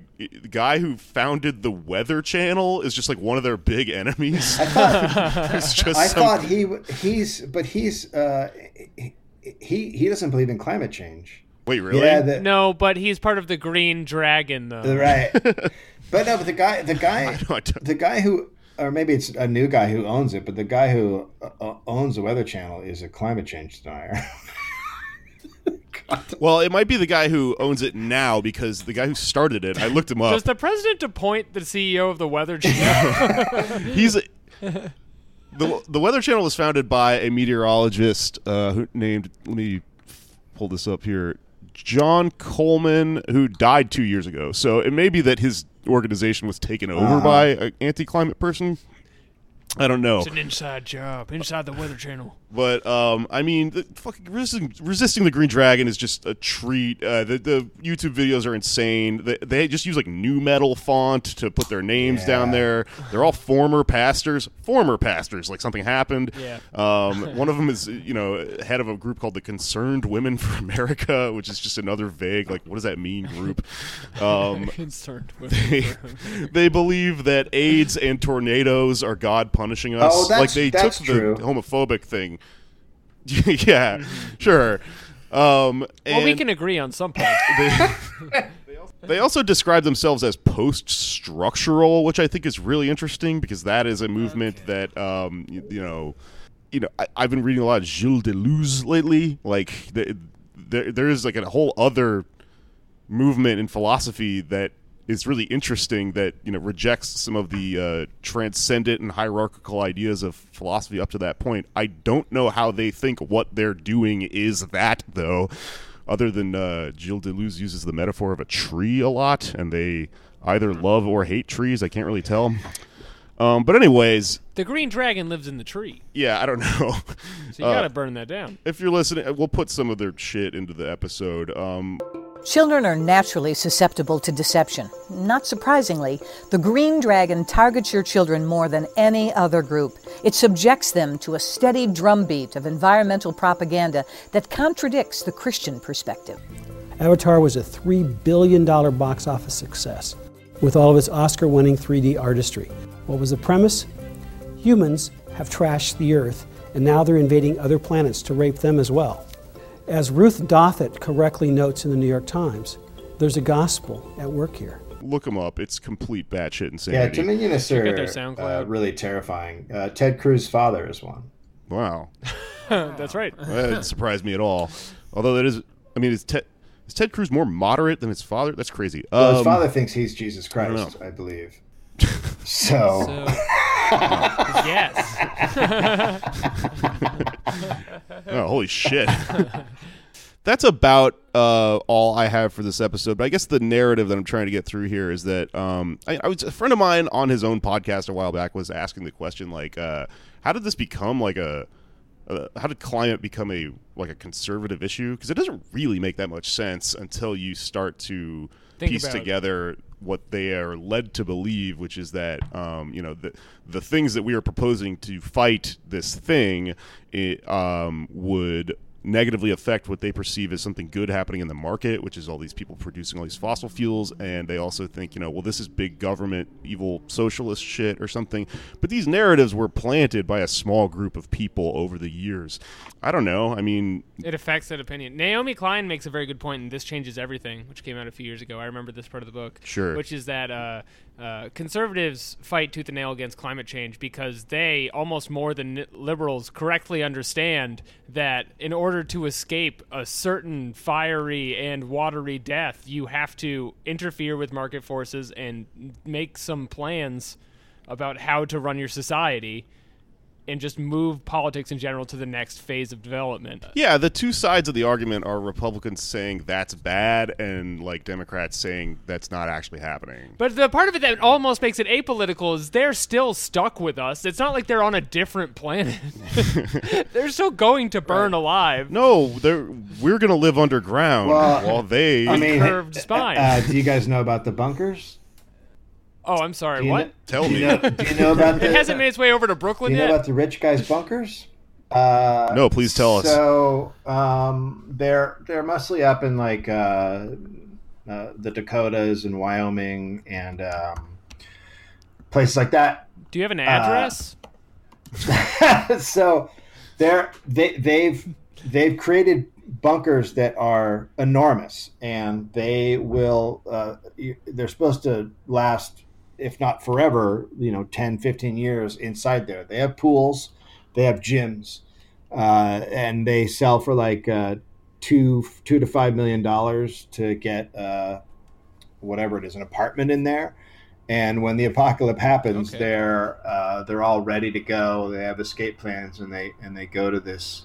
guy who founded the Weather Channel is just like one of their big enemies. It's (laughs) (laughs) just I some- thought he he's but he's uh, he he doesn't believe in climate change. Wait, really? Yeah, the, No, but he's part of the Green Dragon, though. right. (laughs) but no, but the guy the guy know, I don't- the guy who or maybe it's a new guy who owns it, but the guy who uh, owns the Weather Channel is a climate change denier. Well, it might be the guy who owns it now because the guy who started it, I looked him up. Does the president appoint the CEO of the Weather Channel? (laughs) He's a, the the Weather Channel was founded by a meteorologist uh, who named. Let me pull this up here. John Coleman, who died two years ago. So it may be that his organization was taken over by an anti-climate person. I don't know. it's an inside job, inside the Weather Channel. But um, I mean, the fucking resisting, resisting the Green Dragon is just a treat. Uh, the, the YouTube videos are insane. They, they just use like nu metal font to put their names down there. They're all former pastors, former pastors. Like something happened. Yeah. Um, (laughs) one of them is you know head of a group called the Concerned Women for America, which is just another vague like what does that mean group. Um, (laughs) Concerned with they, (laughs) they believe that AIDS and tornadoes are God punishing us. Oh, that's- like they that's took true. the homophobic thing. (laughs) yeah, sure. Um, Well, we can agree on some points. (laughs) they, they also describe themselves as post-structural, which I think is really interesting because that is a movement that um, you, you know, you know, I, I've been reading a lot of Gilles Deleuze lately. Like the, there, there is like a whole other movement in philosophy that is really interesting that you know rejects some of the uh, transcendent and hierarchical ideas of philosophy up to that point. I don't know how they think what they're doing is that though, other than uh, Gilles Deleuze uses the metaphor of a tree a lot, and they either love or hate trees. I can't really tell. Um, but anyways, the Green Dragon lives in the tree, yeah, I don't (laughs) know. so you gotta burn that down. if you're listening, we'll put some of their shit into the episode. Um, Children are naturally susceptible to deception. Not surprisingly, the Green Dragon targets your children more than any other group. It subjects them to a steady drumbeat of environmental propaganda that contradicts the Christian perspective. Avatar was a $3 billion box office success with all of its Oscar winning 3D artistry. What was the premise? Humans have trashed the Earth, and now they're invading other planets to rape them as well. As Ross Douthat correctly notes in the New York Times, there's a gospel at work here. look them up. It's complete batshit Yeah, insanity. Dominionists Check out are their uh, SoundCloud. really terrifying. Uh, Ted Cruz's father is one. wow. (laughs) That's right. That didn't surprise me at all. Although that is, I mean, is Ted is Ted Cruz more moderate than his father? That's crazy. Well, his Um, father thinks he's Jesus Christ, I, believe. So, (laughs) So, yes. (laughs) oh, holy shit. That's about uh, all I have for this episode. But I guess the narrative that I'm trying to get through here is that um, I, I was a friend of mine on his own podcast a while back was asking the question like, uh, how did this become like a uh, how did climate become a like a conservative issue? Because it doesn't really make that much sense until you start to Think piece together what they are led to believe, which is that um, you know the the things that we are proposing to fight this thing it, um, would negatively affect what they perceive as something good happening in the market, which is all these people producing all these fossil fuels, and they also think, you know, well, this is big government, evil socialist shit or something. But these narratives were planted by a small group of people over the years. I don't know. I mean, It affects that opinion. Naomi Klein makes a very good point, and this changes everything, which came out a few years ago. I remember this part of the book. Sure. Which is that uh, uh, conservatives fight tooth and nail against climate change because they, almost more than liberals, correctly understand that in order to escape a certain fiery and watery death, you have to interfere with market forces and make some plans about how to run your society and just move politics in general to the next phase of development. yeah, the two sides of the argument are Republicans saying that's bad and like Democrats saying that's not actually happening. But the part of it that almost makes it apolitical is they're still stuck with us. It's not like they're on a different planet. (laughs) they're still going to burn alive. No, they're we're gonna live underground Well, while they. I mean, curved uh, spine. Uh, do you guys know about the bunkers? Oh, I'm sorry. Do you What? Know, Tell do me. you know, do you know about (laughs) the? It hasn't made its way over to Brooklyn yet? do Brooklyn you know about the rich guys' bunkers? Uh, No, please tell us. So um, they're they're mostly up in like uh, uh, the Dakotas and Wyoming and um, places like that. Do you have an address? (laughs) so they're they they've they've created bunkers that are enormous and they will uh, they're supposed to last if not forever you know 10 15 years inside there they have pools they have gyms uh, and they sell for like uh, two two to five million dollars to get uh, whatever it is an apartment in there. And when the apocalypse happens, Okay. they're uh, they're all ready to go. They have escape plans, and they and they go to this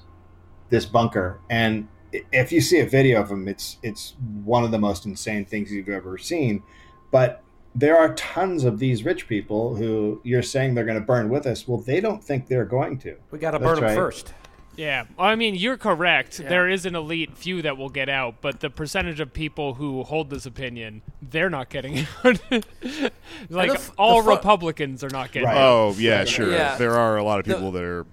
this bunker. And if you see a video of them, it's it's one of the most insane things you've ever seen. But there are tons of these rich people who you're saying they're going to burn with us. Well, they don't think they're going to. We got to That's burn them right. first. Yeah, I mean, you're correct. Yeah. There is an elite few that will get out, but the percentage of people who hold this opinion, they're not getting (laughs) out. like the f- all the fu- Republicans are not getting Right. out. Oh yeah, sure. Yeah. There are a lot of The- people that are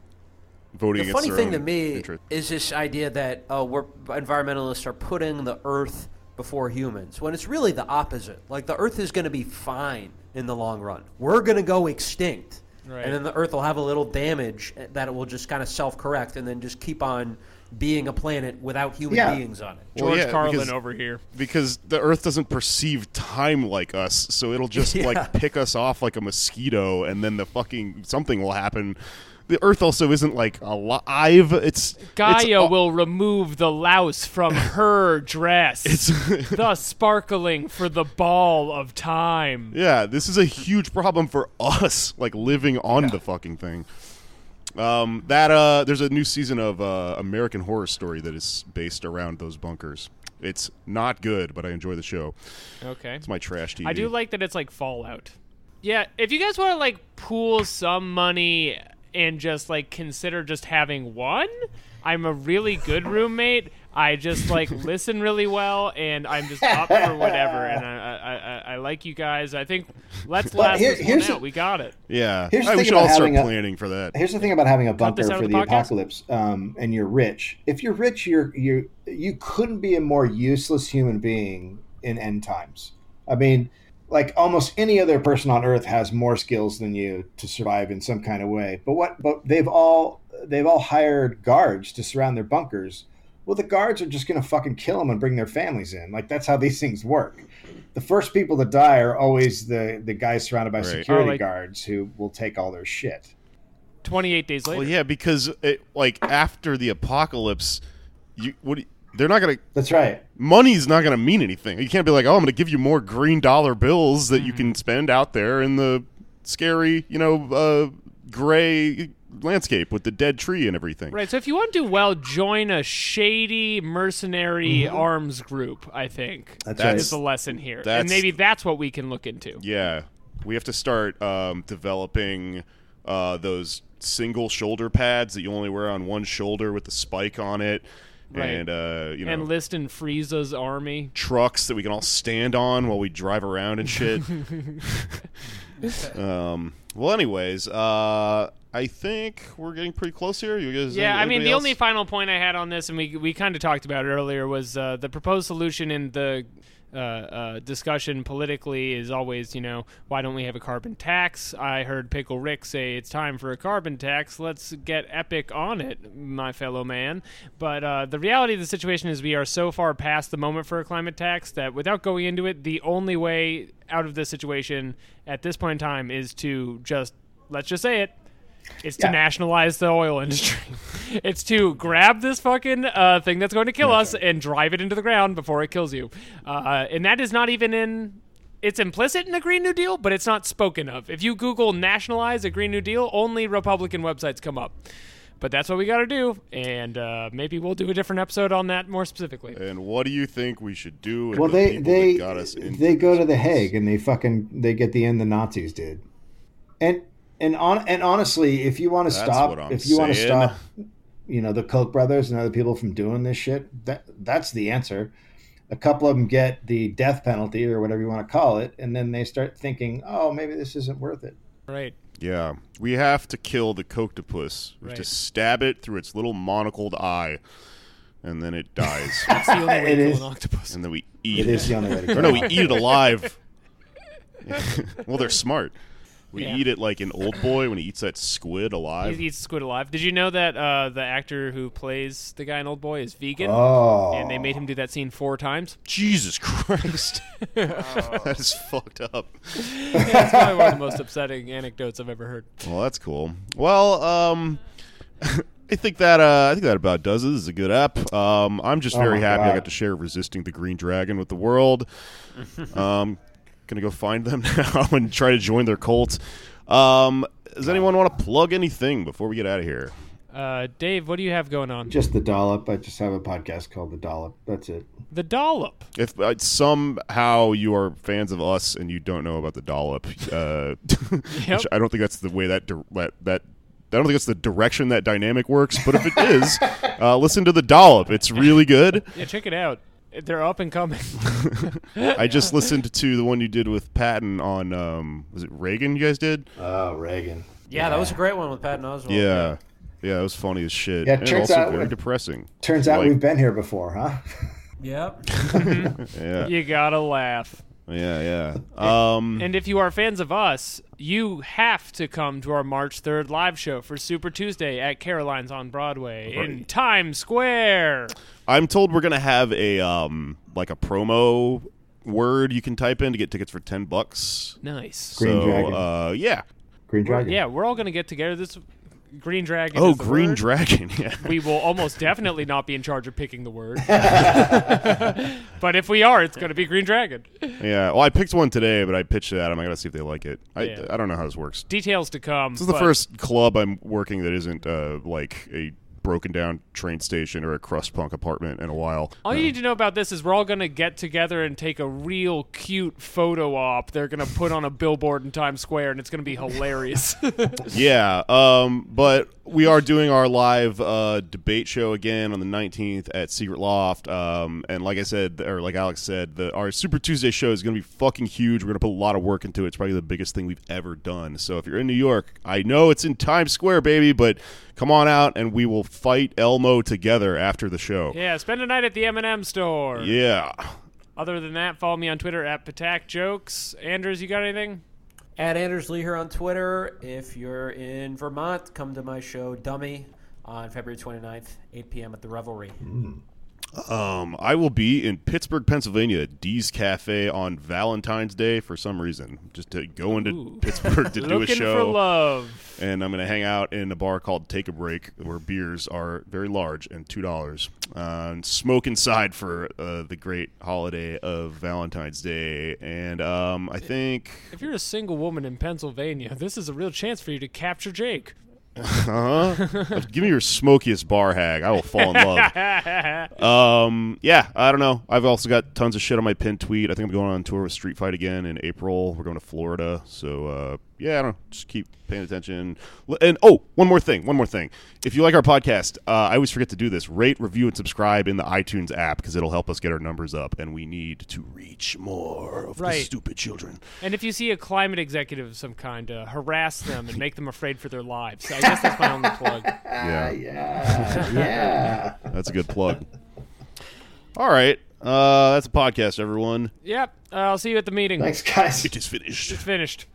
voting The funny thing to me interest. is this idea that uh, we're environmentalists are putting the Earth before humans, when it's really the opposite. Like the Earth is going to be fine in the long run. We're going to go extinct, Right. and then the Earth will have a little damage eh, that it will just kind of self-correct, and then just keep on being a planet without human Yeah. beings on it. Well, George yeah, Carlin because- over here. because the Earth doesn't perceive time like us, so it'll just (laughs) Yeah. like pick us off like a mosquito, and then the fucking something will happen. The Earth also isn't like alive. It's it's Gaia all- will remove the louse from (laughs) her dress, It's (laughs) thus sparkling for the ball of time. yeah. This is a huge problem for us, like living on the fucking thing. Um, that uh, there's a new season of uh, American Horror Story that is based around those bunkers. It's not good, but I enjoy the show. Okay. It's my trash TV. I do like that it's like Fallout. Yeah, if you guys want to like pool some money and just like consider just having one, I'm a really good roommate. I just like (laughs) listen really well, and I'm just up for whatever. And I, I, I, I like you guys. I think let's But last here- this one here's out. the- we got it. Yeah, Here's the Hey, we thing should all about start having a- planning for that. Here's the thing about having a bunker for the, the apocalypse, um, and you're rich. If you're rich, you're you you couldn't be a more useless human being in end times. I mean, like almost any other person on Earth has more skills than you to survive in some kind of way. But what? But they've all they've all hired guards to surround their bunkers. Well, the guards are just going to fucking kill them and bring their families in. Like that's how these things work. The first people to die are always the the guys surrounded by Right. security Oh, like- guards who will take all their shit. 28 days later. Well, yeah, because it, like after the apocalypse, you what? They're not gonna. That's right. Money's not gonna mean anything. You can't be like, oh, I'm gonna give you more green dollar bills that you Mm-hmm. can spend out there in the scary, you know, uh, gray landscape with the dead tree and everything. Right. So if you want to do well, join a shady mercenary arms group. I think That's That's- the lesson here, and maybe that's what we can look into. Yeah, we have to start um, developing uh, those single shoulder pads that you only wear on one shoulder with the spike on it, Right. and uh, you know. And list in Frieza's army. trucks that we can all stand on while we drive around and shit. (laughs) (laughs) um, well, anyways, uh, I think we're getting pretty close here. You guys? Yeah, I mean, the else? only final point I had on this, and we we kind of talked about it earlier, was uh, the proposed solution in the uh, uh, discussion politically is always, you know, why don't we have a carbon tax? I heard Pickle Rick say it's time for a carbon tax. Let's get epic on it, my fellow man. But uh, the reality of the situation is we are so far past the moment for a climate tax that without going into it, the only way out of this situation at this point in time is to just let's just say it it's to Yeah. nationalize the oil (laughs) industry. it's to grab this fucking uh, thing that's going to kill us and drive it into the ground before it kills you. Uh, and that is not even in. It's implicit in the Green New Deal, but it's not spoken of. If you Google nationalize a Green New Deal, only Republican websites come up. But that's what we got to do, and uh, maybe we'll do a different episode on that more specifically. And what do you think we should do? Well, the they they got us they go to the? Hague and they fucking they get the end the Nazis did, and and on and honestly, if you want to stop, if you want to stop, you know, the Koch brothers and other people from doing this shit, that that's the answer. A couple of them get the death penalty or whatever you want to call it, and then they start thinking, oh, maybe this isn't worth it. Right. Yeah, we have to kill the Kochtopus. We have to stab it through its little monocled eye, and then it dies. (laughs) It's the only way to It kill an octopus. and then we eat it. It is the only way to Or go. no, we eat it alive. (laughs) (laughs) well, they're smart. We Yeah. eat it like an old boy when he eats that squid alive. He eats squid alive. Did you know that uh, the actor who plays the guy in Old Boy is vegan? Oh, And they made him do that scene four times. Jesus Christ, (laughs) (laughs) that is fucked up. That's probably one of the most upsetting anecdotes I've ever heard. Well, that's cool. Well, um, (laughs) I think that uh, I think that about does it. This is a good app. Um, I'm just Oh very my happy I got to share resisting the Green Dragon with the world. um, gonna go find them (laughs) now and try to join their cult. Um, does anyone want to plug anything before we get out of here? Uh, Dave, what do you have going on? Just the dollop. I just have a podcast called The Dollop. That's it. The dollop. If uh, somehow you are fans of us and you don't know about the dollop, uh, (laughs) which I don't think that's the way that di- that that. I don't think that's the direction that dynamic works, but if it is, (laughs) uh, listen to the dollop. It's really good. Yeah, check it out. They're up and coming. (laughs) I just listened to the one you did with Patton on um, was it Reagan? You guys did? Oh, Reagan. Yeah, that was a great one with Patton Oswalt. Yeah, yeah, it was funny as shit, Yeah, it and turns also out- very depressing. Turns out Like- we've been here before, huh? Yep. (laughs) (laughs) Yeah, you gotta laugh. yeah, yeah. Um, And if you are fans of us, you have to come to our March 3rd live show for Super Tuesday at Caroline's on Broadway in Times Square. I'm told we're gonna have a um, like a promo word you can type in to get tickets for ten bucks. Nice. Green so, Dragon. Uh, yeah. Green Dragon. Yeah, we're all going to get together. This Green Dragon. Oh, is the Green word. Dragon. (laughs) Yeah. We will almost definitely not be in charge of picking the word. (laughs) but if we are, it's going to be Green Dragon. Yeah. Well, I picked one today, but I pitched it at them. I gotta see if they like it. I Yeah. I don't know how this works. Details to come. This is the first club I'm working that isn't uh, like a broken down train station or a crust punk apartment in a while. All you need to know about this is we're all going to get together and take a real cute photo op. They're going to put on a billboard in Times Square, and it's going to be hilarious. (laughs) Yeah, um, but we are doing our live uh, debate show again on the 19th at Secret Loft. Um, and like I said, or like Alex said, the, our Super Tuesday show is going to be fucking huge. We're going to put a lot of work into it. It's probably the biggest thing we've ever done. So if you're in New York, I know it's in Times Square, baby, but come on out and we will fight Elmo together after the show. yeah, spend a night at the M&M store. Yeah. Other than that, follow me on Twitter at Patak Jokes. Andrews, you got anything? At Anders Lee here on Twitter. If you're in Vermont, come to my show Dummy on February 29th, 8 p.m. at the Revelry. Mm. Um, I will be in Pittsburgh, Pennsylvania, at Dee's Cafe on Valentine's Day for some reason. Just to go into Ooh. (laughs) Pittsburgh to do a show. for love. and I'm going to hang out in a bar called Take a Break, where beers are very large and two dollars, uh, and smoke inside for uh, the great holiday of Valentine's Day. And um, I think, If you're a single woman in Pennsylvania, this is a real chance for you to capture Jake. Uh give me your smokiest bar hag, I will fall in love. (laughs) um, yeah, I don't know. I've also got tons of shit on my pin tweet. I think I'm going on tour with Street Fight again in April. We're going to Florida, so uh, yeah, I don't know. Just keep paying attention. And oh, one more thing, one more thing. If you like our podcast, uh, I always forget to do this: rate, review, and subscribe in the iTunes app because it'll help us get our numbers up, and we need to reach more of the stupid children. And if you see a climate executive of some kind, uh, harass them and make them afraid for their lives. I guess that's my only plug. (laughs) Yeah, Yeah. yeah. (laughs) that's a good plug. All right, uh, that's a podcast, everyone. Yep. Uh, I'll see you at the meeting. Thanks, guys. It is finished. It's finished.